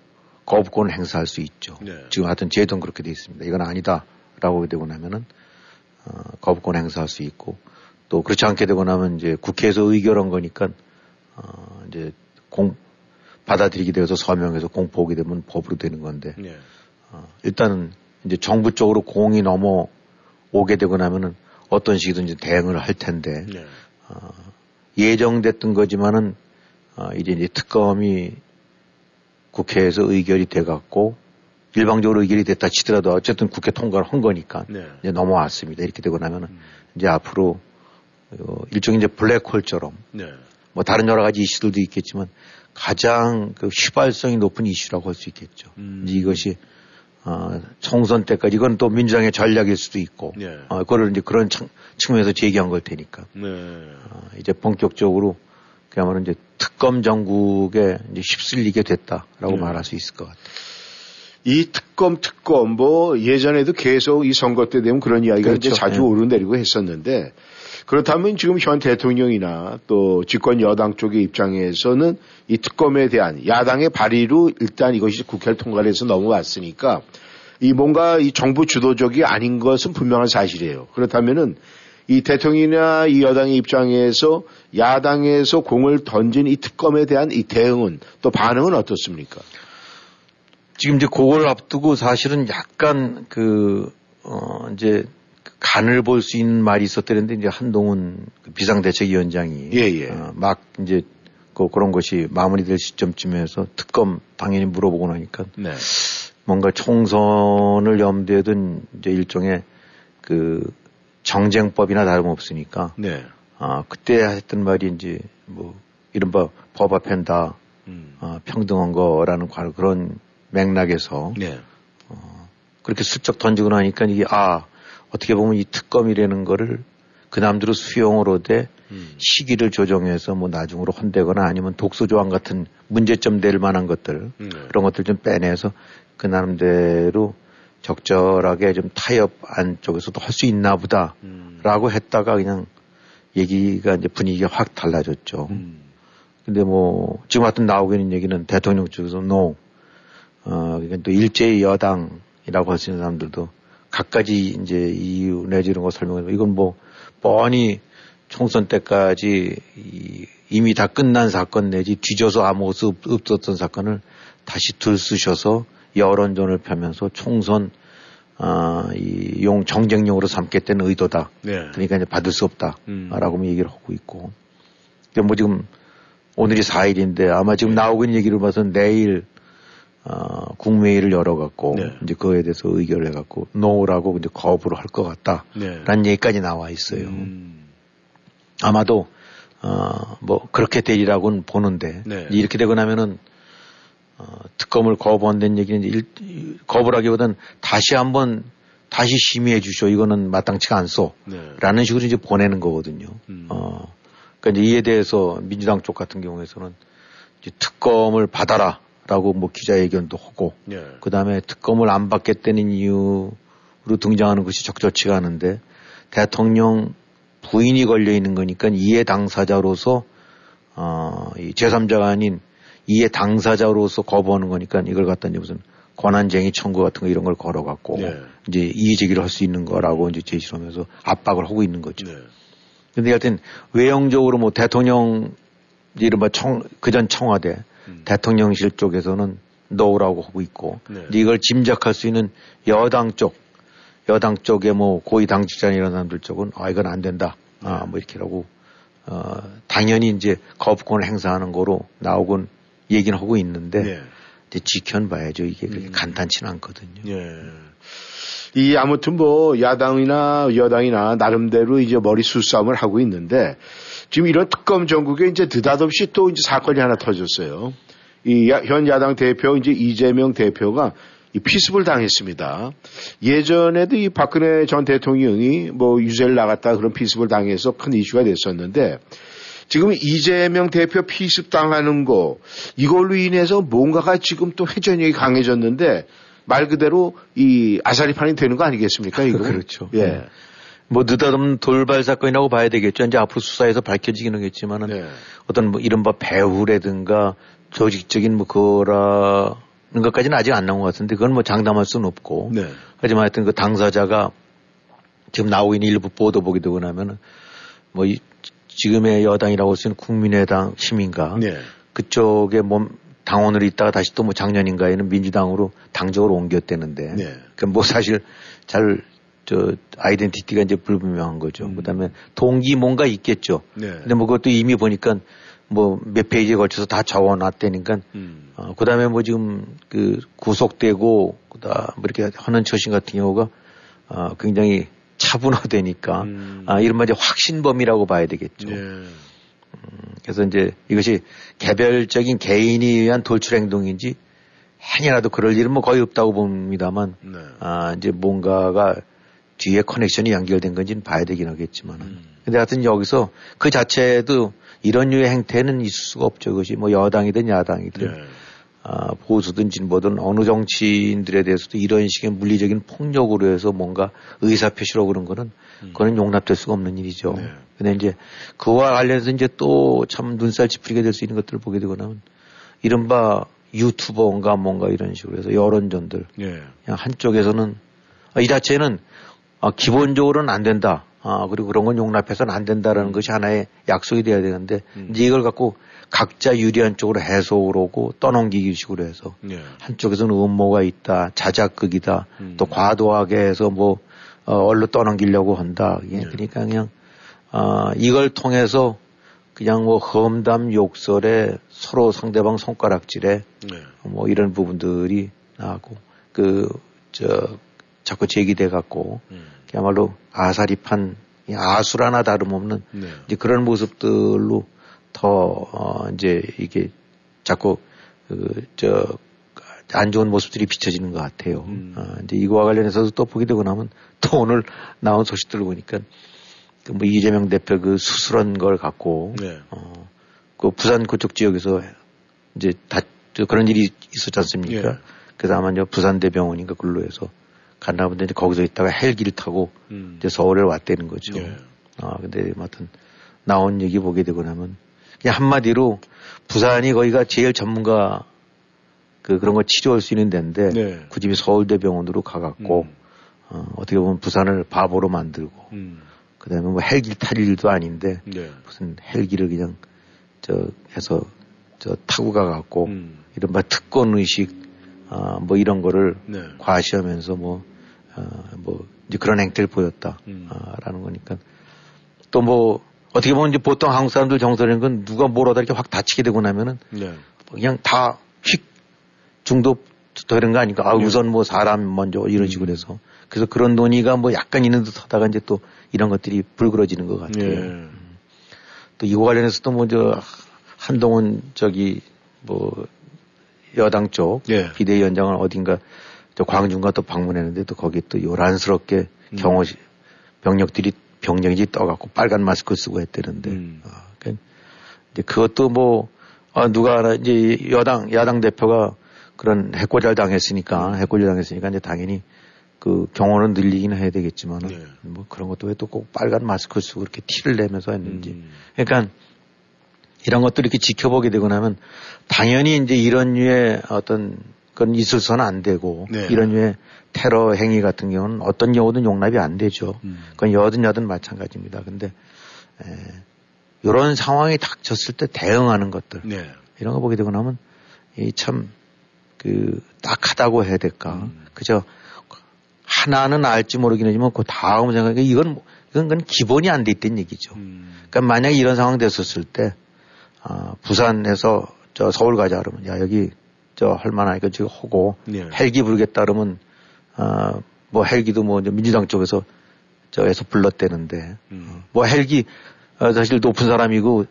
거부권을 행사할 수 있죠. 네. 지금 하여튼 제도는 그렇게 돼 있습니다. 이건 아니다라고 되고 나면은 어, 거부권 행사할 수 있고 또 그렇지 않게 되고 나면 이제 국회에서 의결한 거니까 어, 이제 공 받아들이게 되어서 서명해서 공포하게 되면 법으로 되는 건데 네. 어, 일단은 이제 정부 쪽으로 공이 넘어 오게 되고 나면은 어떤 식이든지 대응을 할 텐데 네. 어, 예정됐던 거지만은 어, 이제 이제 특검이 국회에서 의결이 돼갖고 일방적으로 의결이 됐다 치더라도 어쨌든 국회 통과를 한 거니까 네. 이제 넘어왔습니다. 이렇게 되고 나면은 이제 앞으로 어, 일종의 이제 블랙홀처럼 네. 뭐 다른 여러 가지 이슈들도 있겠지만 가장 그 휘발성이 높은 이슈라고 할 수 있겠죠. 음. 이제 이것이 어, 총선 때까지 이건 또 민주당의 전략일 수도 있고 네. 어, 그거를 이제 그런 창- 측면에서 제기한 걸 테니까 네. 어, 이제 본격적으로 그야말로 이제 특검 정국에 이제 휩쓸리게 됐다라고 네. 말할 수 있을 것 같아요. 이 특검 특검 뭐 예전에도 계속 이 선거 때 되면 그런 이야기가 그렇죠. 이제 자주 예. 오르내리고 했었는데 그렇다면 지금 현 대통령이나 또 집권 여당 쪽의 입장에서는 이 특검에 대한 야당의 발의로 일단 이것이 국회를 통과를 해서 넘어왔으니까 이 뭔가 이 정부 주도적이 아닌 것은 분명한 사실이에요. 그렇다면은 이 대통령이나 이 여당의 입장에서 야당에서 공을 던진 이 특검에 대한 이 대응은 또 반응은 어떻습니까? 지금 이제 그걸 앞두고 사실은 약간 그, 어, 이제 간을 볼 수 있는 말이 있었다는데 이제 한동훈 그 비상대책위원장이 예, 예. 어, 막 이제 그 그런 것이 마무리될 시점쯤에서 특검 당연히 물어보고 나니까 네. 뭔가 총선을 염두에 둔 이제 일종의 그 정쟁법이나 다름없으니까 네. 아 그때 했던 말이 이제 뭐 이른바 법 앞엔 다 음. 어, 평등한 거라는 과- 그런 맥락에서 네. 그렇게 슬쩍 던지고 나니까 이게 아 어떻게 보면 이 특검이라는 거를 그 남대로 수용으로 돼 음. 시기를 조정해서 뭐 나중으로 혼대거나 아니면 독소 조항 같은 문제점 될 만한 것들 네. 그런 것들 좀 빼내서 그 나름대로 적절하게 좀 타협 안쪽에서도 할 수 있나 보다라고 음. 했다가 그냥 얘기가 이제 분위기가 확 달라졌죠. 음. 근데 뭐 지금 같은 나오고 있는 얘기는 대통령 쪽에서 no. 어, 그러니까 또 일제히 여당이라고 할수 있는 사람들도 갖가지 이제 이유 내지 이런 거 설명해서 이건 뭐 뻔히 총선 때까지 이, 이미 다 끝난 사건 내지 뒤져서 아무것도 없- 없었던 사건을 다시 들쑤셔서 여론전을 펴면서 총선 아, 이 용 정쟁용으로 삼겠다는 의도다. 네. 그러니까 이제 받을 수 없다라고 음. 얘기를 하고 있고. 근데 뭐 지금 오늘이 4일인데 아마 지금 나오고 있는 얘기를 봐서 내일 어, 국무회의를 열어갖고 네. 이제 그거에 대해서 의결을 해갖고 노라고 이제 거부를 할 것 같다라는 네. 얘기까지 나와 있어요. 음. 아마도 어, 뭐 그렇게 되리라고는 보는데 네. 이렇게 되고 나면은 어, 특검을 거부한다는 얘기는 이제 일, 거부라기보다는 다시 한번 다시 심의해 주쇼 이거는 마땅치가 않소. 네. 라는 식으로 이제 보내는 거거든요. 음. 어, 그러니까 이제 이에 대해서 민주당 쪽 같은 경우에서는 이제 특검을 받아라 라고 뭐 기자회견도 하고 네. 그 다음에 특검을 안 받겠다는 이유로 등장하는 것이 적절치가 않은데 대통령 부인이 걸려 있는 거니까 이해 당사자로서 어, 이 제3자가 아닌 이에 당사자로서 거부하는 거니까 이걸 갖다 이제 무슨 권한쟁의 청구 같은 거 이런 걸 걸어갖고 네. 이제 이의 제기를 할 수 있는 거라고 이제 제시를 하면서 압박을 하고 있는 거죠. 네. 근데 하여튼 외형적으로 뭐 대통령 이른바 청, 그전 청와대 음. 대통령실 쪽에서는 넣으라고 하고 있고 네. 이걸 짐작할 수 있는 여당 쪽 여당 쪽에 뭐 고위 당직자 이런 사람들 쪽은 아 이건 안 된다 아뭐 네. 이렇게라고 어 당연히 이제 거부권을 행사하는 거로 나오곤 얘기는 하고 있는데 네. 이제 지켜봐야죠 이게 그렇게 음. 간단치는 않거든요. 예. 이 아무튼 뭐 야당이나 여당이나 나름대로 이제 머리 수싸움을 하고 있는데 지금 이런 특검 전국에 이제 느닷없이 또 이제 사건이 하나 터졌어요. 이 현 야당 대표 이제 이재명 대표가 이 피습을 당했습니다. 예전에도 이 박근혜 전 대통령이 뭐 유죄를 나갔다 그런 피습을 당해서 큰 이슈가 됐었는데 지금 이재명 대표 피습 당하는 거 이걸로 인해서 뭔가가 지금 또 회전력이 강해졌는데 말 그대로 이 아사리판이 되는 거 아니겠습니까? 이거 그렇죠. 예. 네. 뭐 느닷없는 돌발 사건이라고 봐야 되겠죠. 이제 앞으로 수사에서 밝혀지긴 하겠지만은 네. 어떤 뭐 이른바 배후라든가 조직적인 뭐 그거라는 것까지는 아직 안 나온 것 같은데 그건 뭐 장담할 수는 없고. 네. 하지만 하여튼 그 당사자가 지금 나오고 있는 일부 보도 보게 되고 나면은 뭐 이, 지금의 여당이라고 할 수 있는 국민의당 시민가 네. 그쪽에 몸 당원으로 있다가 다시 또 뭐 작년인가에는 민주당으로 당적으로 옮겼대는데 네. 그뭐 사실 잘 저 아이덴티티가 이제 불분명한 거죠. 음. 그다음에 동기 뭔가 있겠죠. 네. 근데 뭐 그것도 이미 보니까 뭐 몇 페이지에 걸쳐서 다 적어놨다니까. 음. 어, 그다음에 뭐 지금 그 구속되고 그다 뭐 이렇게 하는 처신 같은 경우가 어, 굉장히 차분화되니까 음. 아, 이른바 이제 확신범이라고 봐야 되겠죠. 네. 음, 그래서 이제 이것이 개별적인 개인이 의한 돌출 행동인지 행여라도 그럴 일은 뭐 거의 없다고 봅니다만 네. 아 이제 뭔가가 뒤에 커넥션이 연결된 건지는 봐야 되긴 하겠지만 음. 근데 하여튼 여기서 그 자체도 이런 류의 행태는 있을 수가 없죠. 그것이 뭐 여당이든 야당이든 네. 아, 보수든 진보든 어느 정치인들에 대해서도 이런 식의 물리적인 폭력으로 해서 뭔가 의사표시로 그런 거는 음. 그거는 용납될 수가 없는 일이죠. 네. 근데 이제 그와 관련해서 이제 또 참 눈살 찌푸리게 될 수 있는 것들을 보게 되고 나면 이른바 유튜버인가 뭔가 이런 식으로 해서 여론전들 네. 그냥 한쪽에서는 아, 이 자체는 아, 기본적으로는 안 된다. 아, 그리고 그런 건 용납해서는 안 된다라는 음. 것이 하나의 약속이 돼야 되는데 음. 이제 이걸 갖고 각자 유리한 쪽으로 해석을 오고 떠넘기기 식으로 해서 네. 한쪽에서는 음모가 있다, 자작극이다, 음. 또 과도하게 해서 뭐 어, 얼로 떠넘기려고 한다. 예, 네. 그러니까 그냥 어, 이걸 통해서 그냥 뭐 험담 욕설에 서로 상대방 손가락질에 네. 뭐 이런 부분들이 나고 그 저 자꾸 제기돼 갖고 음. 그야말로 아사리판 아수라나 다름없는 네. 이제 그런 모습들로 더, 어, 이제 이게 자꾸, 그, 저, 안 좋은 모습들이 비춰지는 것 같아요. 음. 어, 이제 이거와 관련해서도 또 보게 되고 나면 또 오늘 나온 소식들을 보니까 그 뭐 이재명 대표 그 수술한 걸 갖고, 네. 어, 그 부산 그쪽 지역에서 이제 다 그런 일이 있었지 않습니까? 예. 그래서 아마 이제 부산대병원인가 근로 해서 갔나 본데 이제 거기서 있다가 헬기를 타고 음. 이제 서울에 왔다는 거죠. 예. 아, 근데 아무튼 나온 얘기 보게 되고 나면 그냥 한마디로 부산이 거기가 제일 전문가 그 그런 걸 치료할 수 있는 데인데 네. 그 집이 서울대병원으로 가갖고 음. 어, 어떻게 보면 부산을 바보로 만들고 음. 그다음에 뭐 헬기 탈 일도 아닌데 네. 무슨 헬기를 그냥 저 해서 저 타고 가갖고 음. 이른바 특권 의식 아, 뭐 이런 거를 네. 과시하면서 뭐, 아, 뭐 이제 그런 행태를 보였다라는 음. 아, 거니까 또 뭐 어떻게 보면 이제 보통 한국 사람들 정서라는 건 누가 뭐라도 이렇게 확 다치게 되고 나면은 네. 그냥 다 휙 중독 되는 거 아니까 아, 네. 우선 뭐 사람 먼저 이런 식으로 음. 해서 그래서 그런 논의가 뭐 약간 있는 듯 하다가 이제 또 이런 것들이 불그러지는 것 같아요. 네. 음. 또 이거 관련해서도 먼저 한동훈 저기 뭐 여당 쪽 네. 비대위원장은 어딘가 저 광주인가 또 방문했는데 또 거기 또 요란스럽게 음. 경호 병력들이 병력이 떠갖고 빨간 마스크 쓰고 했대는데, 음. 어, 그러니까 이제 그것도 뭐, 아, 누가 알아, 이제 여당, 야당 대표가 그런 해코잘 당했으니까, 음. 해코잘 당했으니까 이제 당연히 그 경호는 늘리긴 해야 되겠지만, 네. 뭐 그런 것도 왜 또 꼭 빨간 마스크 쓰고 그렇게 티를 내면서 했는지. 음. 그러니까 이런 것들 이렇게 지켜보게 되고 나면 당연히 이제 이런 류의 어떤 그건 있을서는 안 되고 네. 이런 류의 테러 행위 같은 경우는 어떤 경우든 용납이 안 되죠. 음. 그건 여든 여든 마찬가지입니다. 근데 에, 이런 상황이 닥쳤을 때 대응하는 것들 네. 이런 거 보게 되고 나면 이참그 딱하다고 해야 될까. 음. 그저 하나는 알지 모르긴 하지만 그 다음 생각에 이건 이건 그건 기본이 안 돼 있다는 얘기죠. 음. 그러니까 만약에 이런 상황 됐었을 때 아, 부산에서 저 서울 가자 그러면 야 여기 저 할만하니까 지금 하고 네. 헬기 부르겠다 그러면 아, 뭐 헬기도 뭐 민주당 쪽에서 저에서 불렀대는데 음. 뭐 헬기 어, 사실 높은 사람이고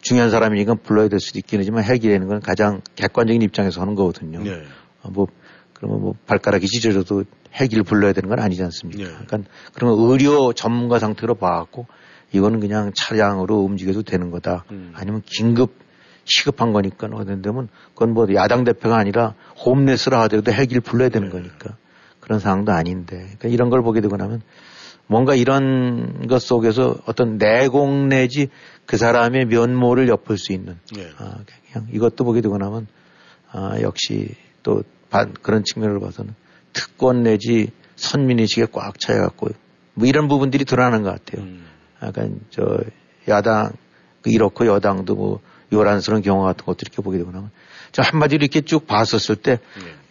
중요한 사람이니까 불러야 될 수도 있긴 하지만 헬기라는 건 가장 객관적인 입장에서 하는 거거든요. 네. 어, 뭐 그러면 뭐 발가락이 찢어져도 헬기를 불러야 되는 건 아니지 않습니까? 네. 그러니까 그런 의료 전문가 상태로 봐갖고 이거는 그냥 차량으로 움직여도 되는 거다. 음. 아니면 긴급 시급한 거니까 어떤 데면 그건 뭐 야당 대표가 아니라 홈레스라 하더라도 헬기를 불러야 되는 네. 거니까 그런 상황도 아닌데 그러니까 이런 걸 보게 되고 나면 뭔가 이런 것 속에서 어떤 내공 내지 그 사람의 면모를 엿볼 수 있는 네. 아, 그냥 이것도 보게 되고 나면 아, 역시 또 반, 그런 측면을 봐서는 특권 내지 선민의식에 꽉 차여갖고 뭐 이런 부분들이 드러나는 것 같아요. 음. 약간 저 야당 그 이렇고 여당도 뭐 요란스러운 경우 같은 것도 이렇게 보게 되고 나면 저 한마디로 이렇게 쭉 봤었을 때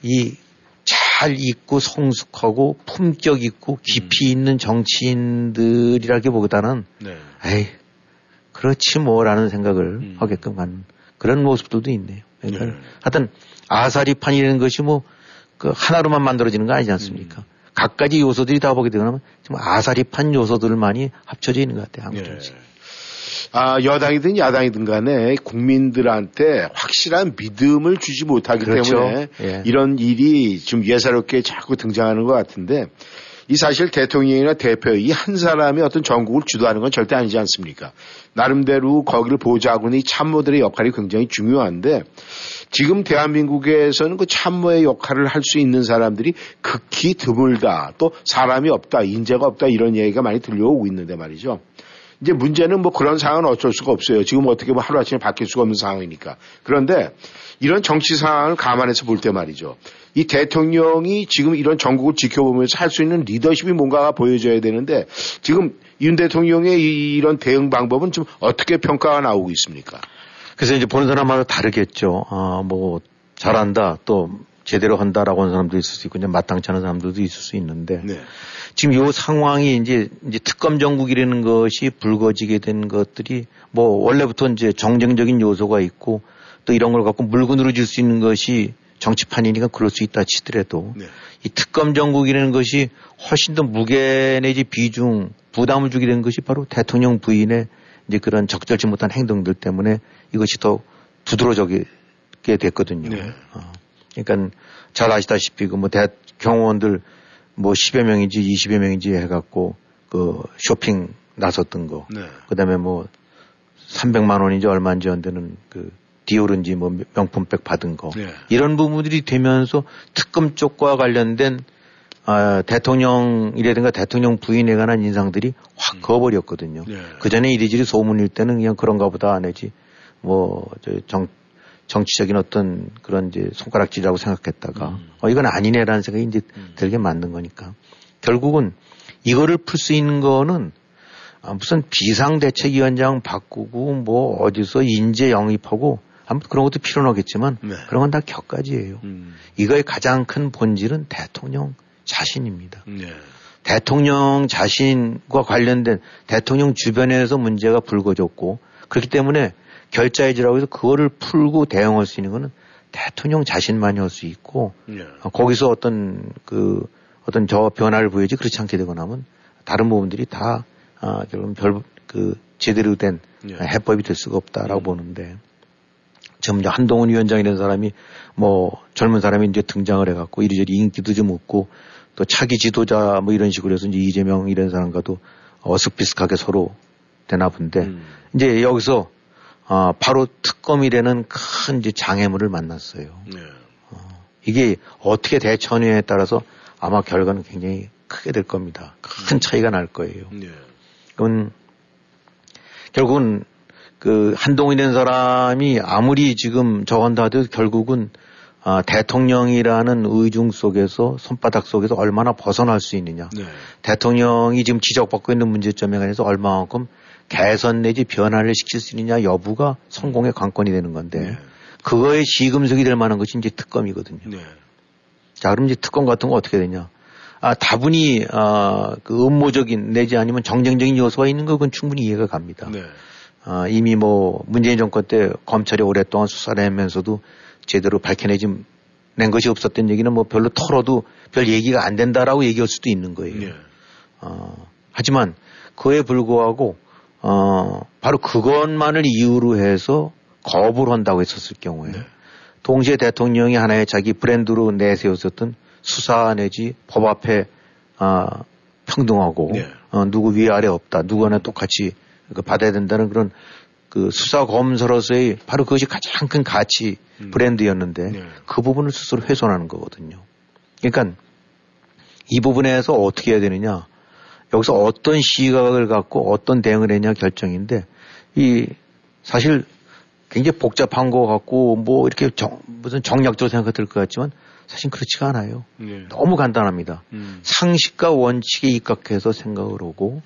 이잘 네. 있고 성숙하고 품격 있고 깊이 음. 있는 정치인들이라기 보다는 네. 에이 그렇지 뭐라는 생각을 음. 하게끔 하는 그런 모습들도 있네요. 그러니까 네. 하여튼 아사리판이라는 것이 뭐 그 하나로만 만들어지는 거 아니지 않습니까? 음. 각가지 요소들이 다 보게 되면 좀 아사리판 요소들만이 합쳐져 있는 것 같아요. 아무튼지. 네. 아, 여당이든 야당이든 간에 국민들한테 확실한 믿음을 주지 못하기 그렇죠. 때문에 예. 이런 일이 좀 예사롭게 자꾸 등장하는 것 같은데 이 사실 대통령이나 대표 이 한 사람이 어떤 전국을 주도하는 건 절대 아니지 않습니까? 나름대로 거기를 보좌하고 있는 이 참모들의 역할이 굉장히 중요한데 지금 대한민국에서는 그 참모의 역할을 할 수 있는 사람들이 극히 드물다. 또 사람이 없다. 인재가 없다. 이런 얘기가 많이 들려오고 있는데 말이죠. 이제 문제는 뭐 그런 상황은 어쩔 수가 없어요. 지금 어떻게 뭐 하루아침에 바뀔 수가 없는 상황이니까. 그런데 이런 정치 상황을 감안해서 볼 때 말이죠. 이 대통령이 지금 이런 전국을 지켜보면서 할 수 있는 리더십이 뭔가가 보여져야 되는데 지금 윤 대통령의 이런 대응 방법은 좀 어떻게 평가가 나오고 있습니까? 그래서 이제 보는 사람마다 다르겠죠. 아, 뭐 잘한다 또 제대로 한다라고 하는 사람도 있을 수 있고 그냥 마땅치 않은 사람들도 있을 수 있는데 네. 지금 요 상황이 이제 이제 특검 정국이라는 것이 불거지게 된 것들이 뭐 원래부터 이제 정쟁적인 요소가 있고 또 이런 걸 갖고 물건으로 줄수 있는 것이 정치판이니까 그럴 수 있다 치더라도 네. 이 특검 정국이라는 것이 훨씬 더 무게 내지 비중 부담을 주게 된 것이 바로 대통령 부인의 이제 그런 적절치 못한 행동들 때문에 이것이 더 두드러지게 됐거든요. 네. 어. 그러니까 잘 아시다시피 그 뭐 대, 경호원들 뭐 10여 명인지 20여 명인지 해갖고 그 쇼핑 나섰던 거. 네. 그 다음에 뭐 300만 원인지 얼마인지 한데는 그 디올인지 뭐 명품백 받은 거. 네. 이런 부분들이 되면서 특검 쪽과 관련된 아, 대통령이라든가 대통령 부인에 관한 인상들이 확 음. 그어버렸거든요. 네. 그 전에 이리저리 소문일 때는 그냥 그런가 보다 안 하지. 뭐, 저 정, 정치적인 어떤 그런 이제 손가락질이라고 생각했다가 음. 어, 이건 아니네라는 생각이 이제 음. 들게 만든 거니까. 결국은 이거를 풀 수 있는 거는 아, 무슨 비상대책위원장 바꾸고 뭐 어디서 인재 영입하고 아무튼 그런 것도 필요하겠지만 네. 그런 건 다 격가지예요. 음. 이거의 가장 큰 본질은 대통령 자신입니다. 네. 대통령 자신과 관련된 대통령 주변에서 문제가 불거졌고 그렇기 때문에 결자해지라고 해서 그거를 풀고 대응할 수 있는 거는 대통령 자신만이 할 수 있고 네. 거기서 어떤 그 어떤 저 변화를 보이지 그렇지 않게 되고 나면 다른 부분들이 다 아, 결국은 별그 제대로 된 네. 해법이 될 수가 없다라고 음. 보는데 지금 한동훈 위원장이라는 사람이 뭐 젊은 사람이 이제 등장을 해갖고 이리저리 인기도 좀 얻고 또 차기 지도자 뭐 이런 식으로 해서 이제 이재명 이런 사람과도 어석비슷하게 서로 되나 본데 음. 이제 여기서 어, 바로 특검이 되는 큰 이제 장애물을 만났어요. 네. 어, 이게 어떻게 대처하느냐에 따라서 아마 결과는 굉장히 크게 될 겁니다. 큰 음. 차이가 날 거예요. 네. 그건 결국은 그 한동훈이라는 사람이 아무리 지금 저건다 해도 결국은 아, 대통령이라는 의중 속에서 손바닥 속에서 얼마나 벗어날 수 있느냐. 네. 대통령이 지금 지적받고 있는 문제점에 관해서 얼마만큼 개선 내지 변화를 시킬 수 있느냐 여부가 성공의 관건이 되는 건데 네. 그거에 시금석이 될 만한 것이 이제 특검이거든요. 네. 자, 그럼 이제 특검 같은 거 어떻게 되냐? 아, 다분히 아, 그 음모적인 내지 아니면 정쟁적인 요소가 있는 건 그건 충분히 이해가 갑니다. 네. 아, 이미 뭐 문재인 정권 때 검찰이 오랫동안 수사를 하면서도 제대로 밝혀내지 낸 것이 없었던 얘기는 뭐 별로 털어도 별 얘기가 안 된다라고 얘기할 수도 있는 거예요. 네. 어, 하지만 그에 불구하고 어, 바로 그것만을 이유로 해서 거부를 한다고 했었을 경우에 네. 동시에 대통령이 하나의 자기 브랜드로 내세웠었던 수사 내지 법 앞에 아, 평등하고 네. 어, 누구 위아래 없다 누구나 똑같이 그 받아야 된다는 그런 그 수사 검사로서의 바로 그것이 가장 큰 가치 음. 브랜드였는데 네. 그 부분을 스스로 훼손하는 거거든요. 그러니까 이 부분에서 어떻게 해야 되느냐 여기서 어떤 시각을 갖고 어떤 대응을 했냐 결정인데 이 사실 굉장히 복잡한 것 같고 뭐 이렇게 정- 무슨 정략적으로 생각이 들것 같지만 사실 그렇지가 않아요. 네. 너무 간단합니다. 음. 상식과 원칙에 입각해서 생각을 하고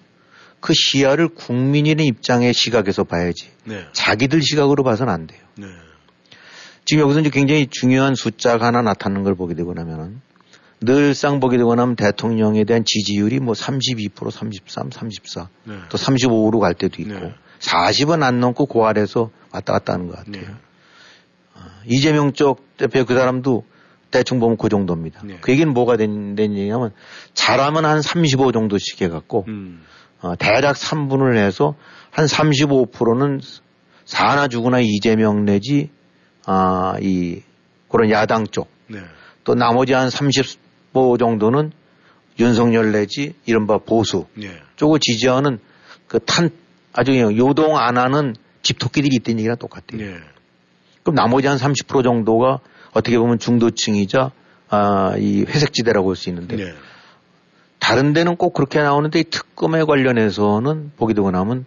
그 시야를 국민이라는 입장의 시각에서 봐야지 네. 자기들 시각으로 봐서는 안 돼요. 네. 지금 여기서 이제 굉장히 중요한 숫자가 하나 나타나는 걸 보게 되고 나면은 늘상 보게 되고 나면 대통령에 대한 지지율이 뭐 32%, 33, 34, 네. 또 35로 갈 때도 있고 네. 40은 안 넘고 그 아래서 왔다 갔다 하는 것 같아요. 네. 이재명 쪽 대표 그 사람도 대충 보면 그 정도입니다. 네. 그 얘기는 뭐가 된, 된 얘기냐면 잘하면 한 35 정도씩 해갖고 음. 어, 대략 3분을 해서 한 35%는 사나 죽으나 이재명 내지 아, 이 그런 야당 쪽 네. 또 나머지 한 30% 정도는 윤석열 내지 이른바 보수 네. 쪽을 지지하는 그 탄 아주 그냥 요동 안 하는 집토끼들이 있다는 얘기랑 똑같아요. 네. 그럼 나머지 한 30% 정도가 어떻게 보면 중도층이자 아, 이 회색지대라고 할 수 있는데 네. 다른 데는 꼭 그렇게 나오는데 이 특검에 관련해서는 보게 되고 나면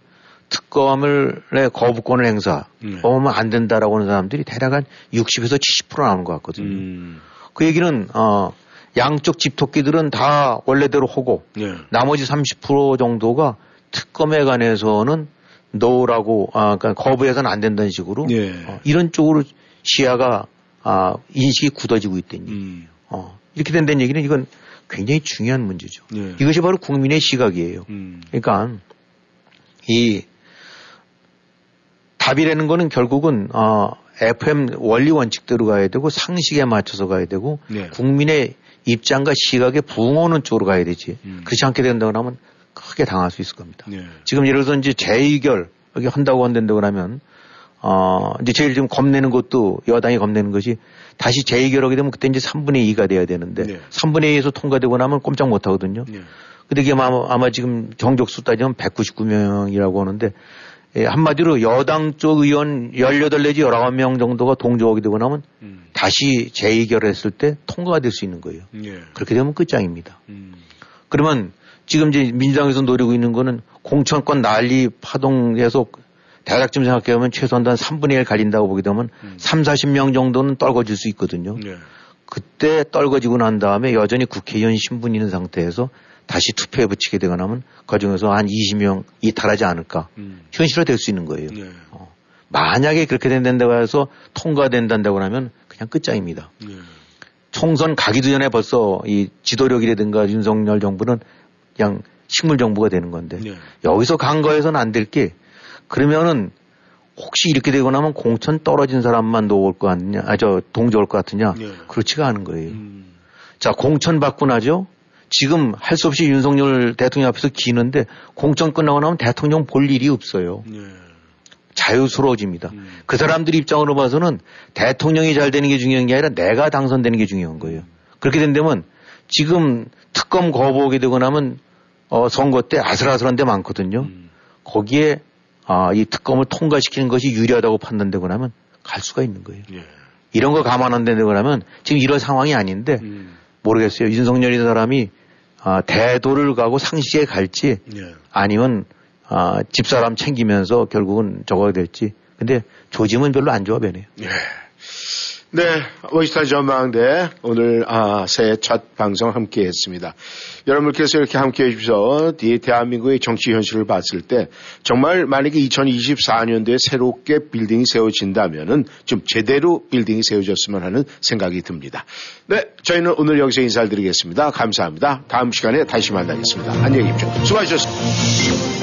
특검을 내 거부권을 행사 네. 하면 안 된다라고 하는 사람들이 대략 한 60에서 70% 나오는 것 같거든요. 음. 그 얘기는 어 양쪽 집토끼들은 다 원래대로 하고 네. 나머지 30% 정도가 특검에 관해서는 no라고 아 그러니까 거부해서는 안 된다는 식으로 예. 어, 이런 쪽으로 시야가 아 인식이 굳어지고 얘기. 음. 어 이렇게 된다는 얘기는 이건 굉장히 중요한 문제죠. 네. 이것이 바로 국민의 시각이에요. 음. 그러니까 이 답이라는 거는 결국은 어 FM 원리 원칙대로 가야 되고 상식에 맞춰서 가야 되고 네. 국민의 입장과 시각에 부응하는 쪽으로 가야 되지. 음. 그렇지 않게 된다고 하면 크게 당할 수 있을 겁니다. 네. 지금 예를 들어서 이제 재의결 여기 한다고 한다고 하면 어 이제 제일 지금 겁내는 것도 여당이 겁내는 것이 다시 재의결하게 되면 그때 이제 3분의 2가 돼야 되는데 네. 3분의 2에서 통과되고 나면 꼼짝 못 하거든요. 네. 근데 이게 아마, 아마 지금 정족수 따지면 199명이라고 하는데 예, 한마디로 여당 쪽 의원 18 내지 19명 정도가 동조하게 되고 나면 음. 다시 재의결했을 때 통과가 될 수 있는 거예요. 예. 그렇게 되면 끝장입니다. 음. 그러면 지금 이제 민주당에서 노리고 있는 거는 공천권 난리 파동에서 대략 좀 생각해보면 최소한 한 3분의 1 갈린다고 보게 되면 음. 3, 40명 정도는 떨궈질 수 있거든요. 네. 그때 떨궈지고 난 다음에 여전히 국회의원 신분이 있는 상태에서 다시 투표에 붙이게 되거나 하면 그 중에서 한 20명 이탈하지 않을까. 음. 현실화 될 수 있는 거예요. 네. 어. 만약에 그렇게 된다고 해서 통과된다고 하면 그냥 끝장입니다. 네. 총선 가기도 전에 벌써 이 지도력이라든가 윤석열 정부는 그냥 식물 정부가 되는 건데 네. 여기서 간 거에서는 안 될 게 그러면은 혹시 이렇게 되고 나면 공천 떨어진 사람만 놓을 것 같냐, 아, 저, 동조할 것 같으냐. 네. 그렇지가 않은 거예요. 음. 자, 공천 받고 나죠? 지금 할 수 없이 윤석열 대통령 앞에서 기는데 공천 끝나고 나면 대통령 볼 일이 없어요. 네. 자유스러워집니다. 음. 그 사람들 입장으로 봐서는 대통령이 잘 되는 게 중요한 게 아니라 내가 당선되는 게 중요한 거예요. 그렇게 된다면 지금 특검 거부하게 되고 나면 어, 선거 때 아슬아슬한 데 많거든요. 음. 거기에 아, 이 특검을 통과시키는 것이 유리하다고 판단되고 나면 갈 수가 있는 거예요. 예. 이런 거 감안 안 되고 나면 지금 이런 상황이 아닌데 음. 모르겠어요. 윤석열이라는 사람이 아, 대도를 가고 상식에 갈지 네. 아니면 아, 집사람 챙기면서 결국은 저거가 됐지. 근데 조짐은 별로 안 좋아 변해요. 예. 네, 워시턴 전망대 오늘 아, 새해 첫 방송 함께 했습니다. 여러분께서 이렇게 함께 해주셔서 대한민국의 정치 현실을 봤을 때 정말 만약에 2024년도에 새롭게 빌딩이 세워진다면은 좀 제대로 빌딩이 세워졌으면 하는 생각이 듭니다. 네, 저희는 오늘 여기서 인사를 드리겠습니다. 감사합니다. 다음 시간에 다시 만나겠습니다. 안녕히 계십시오. 수고하셨습니다.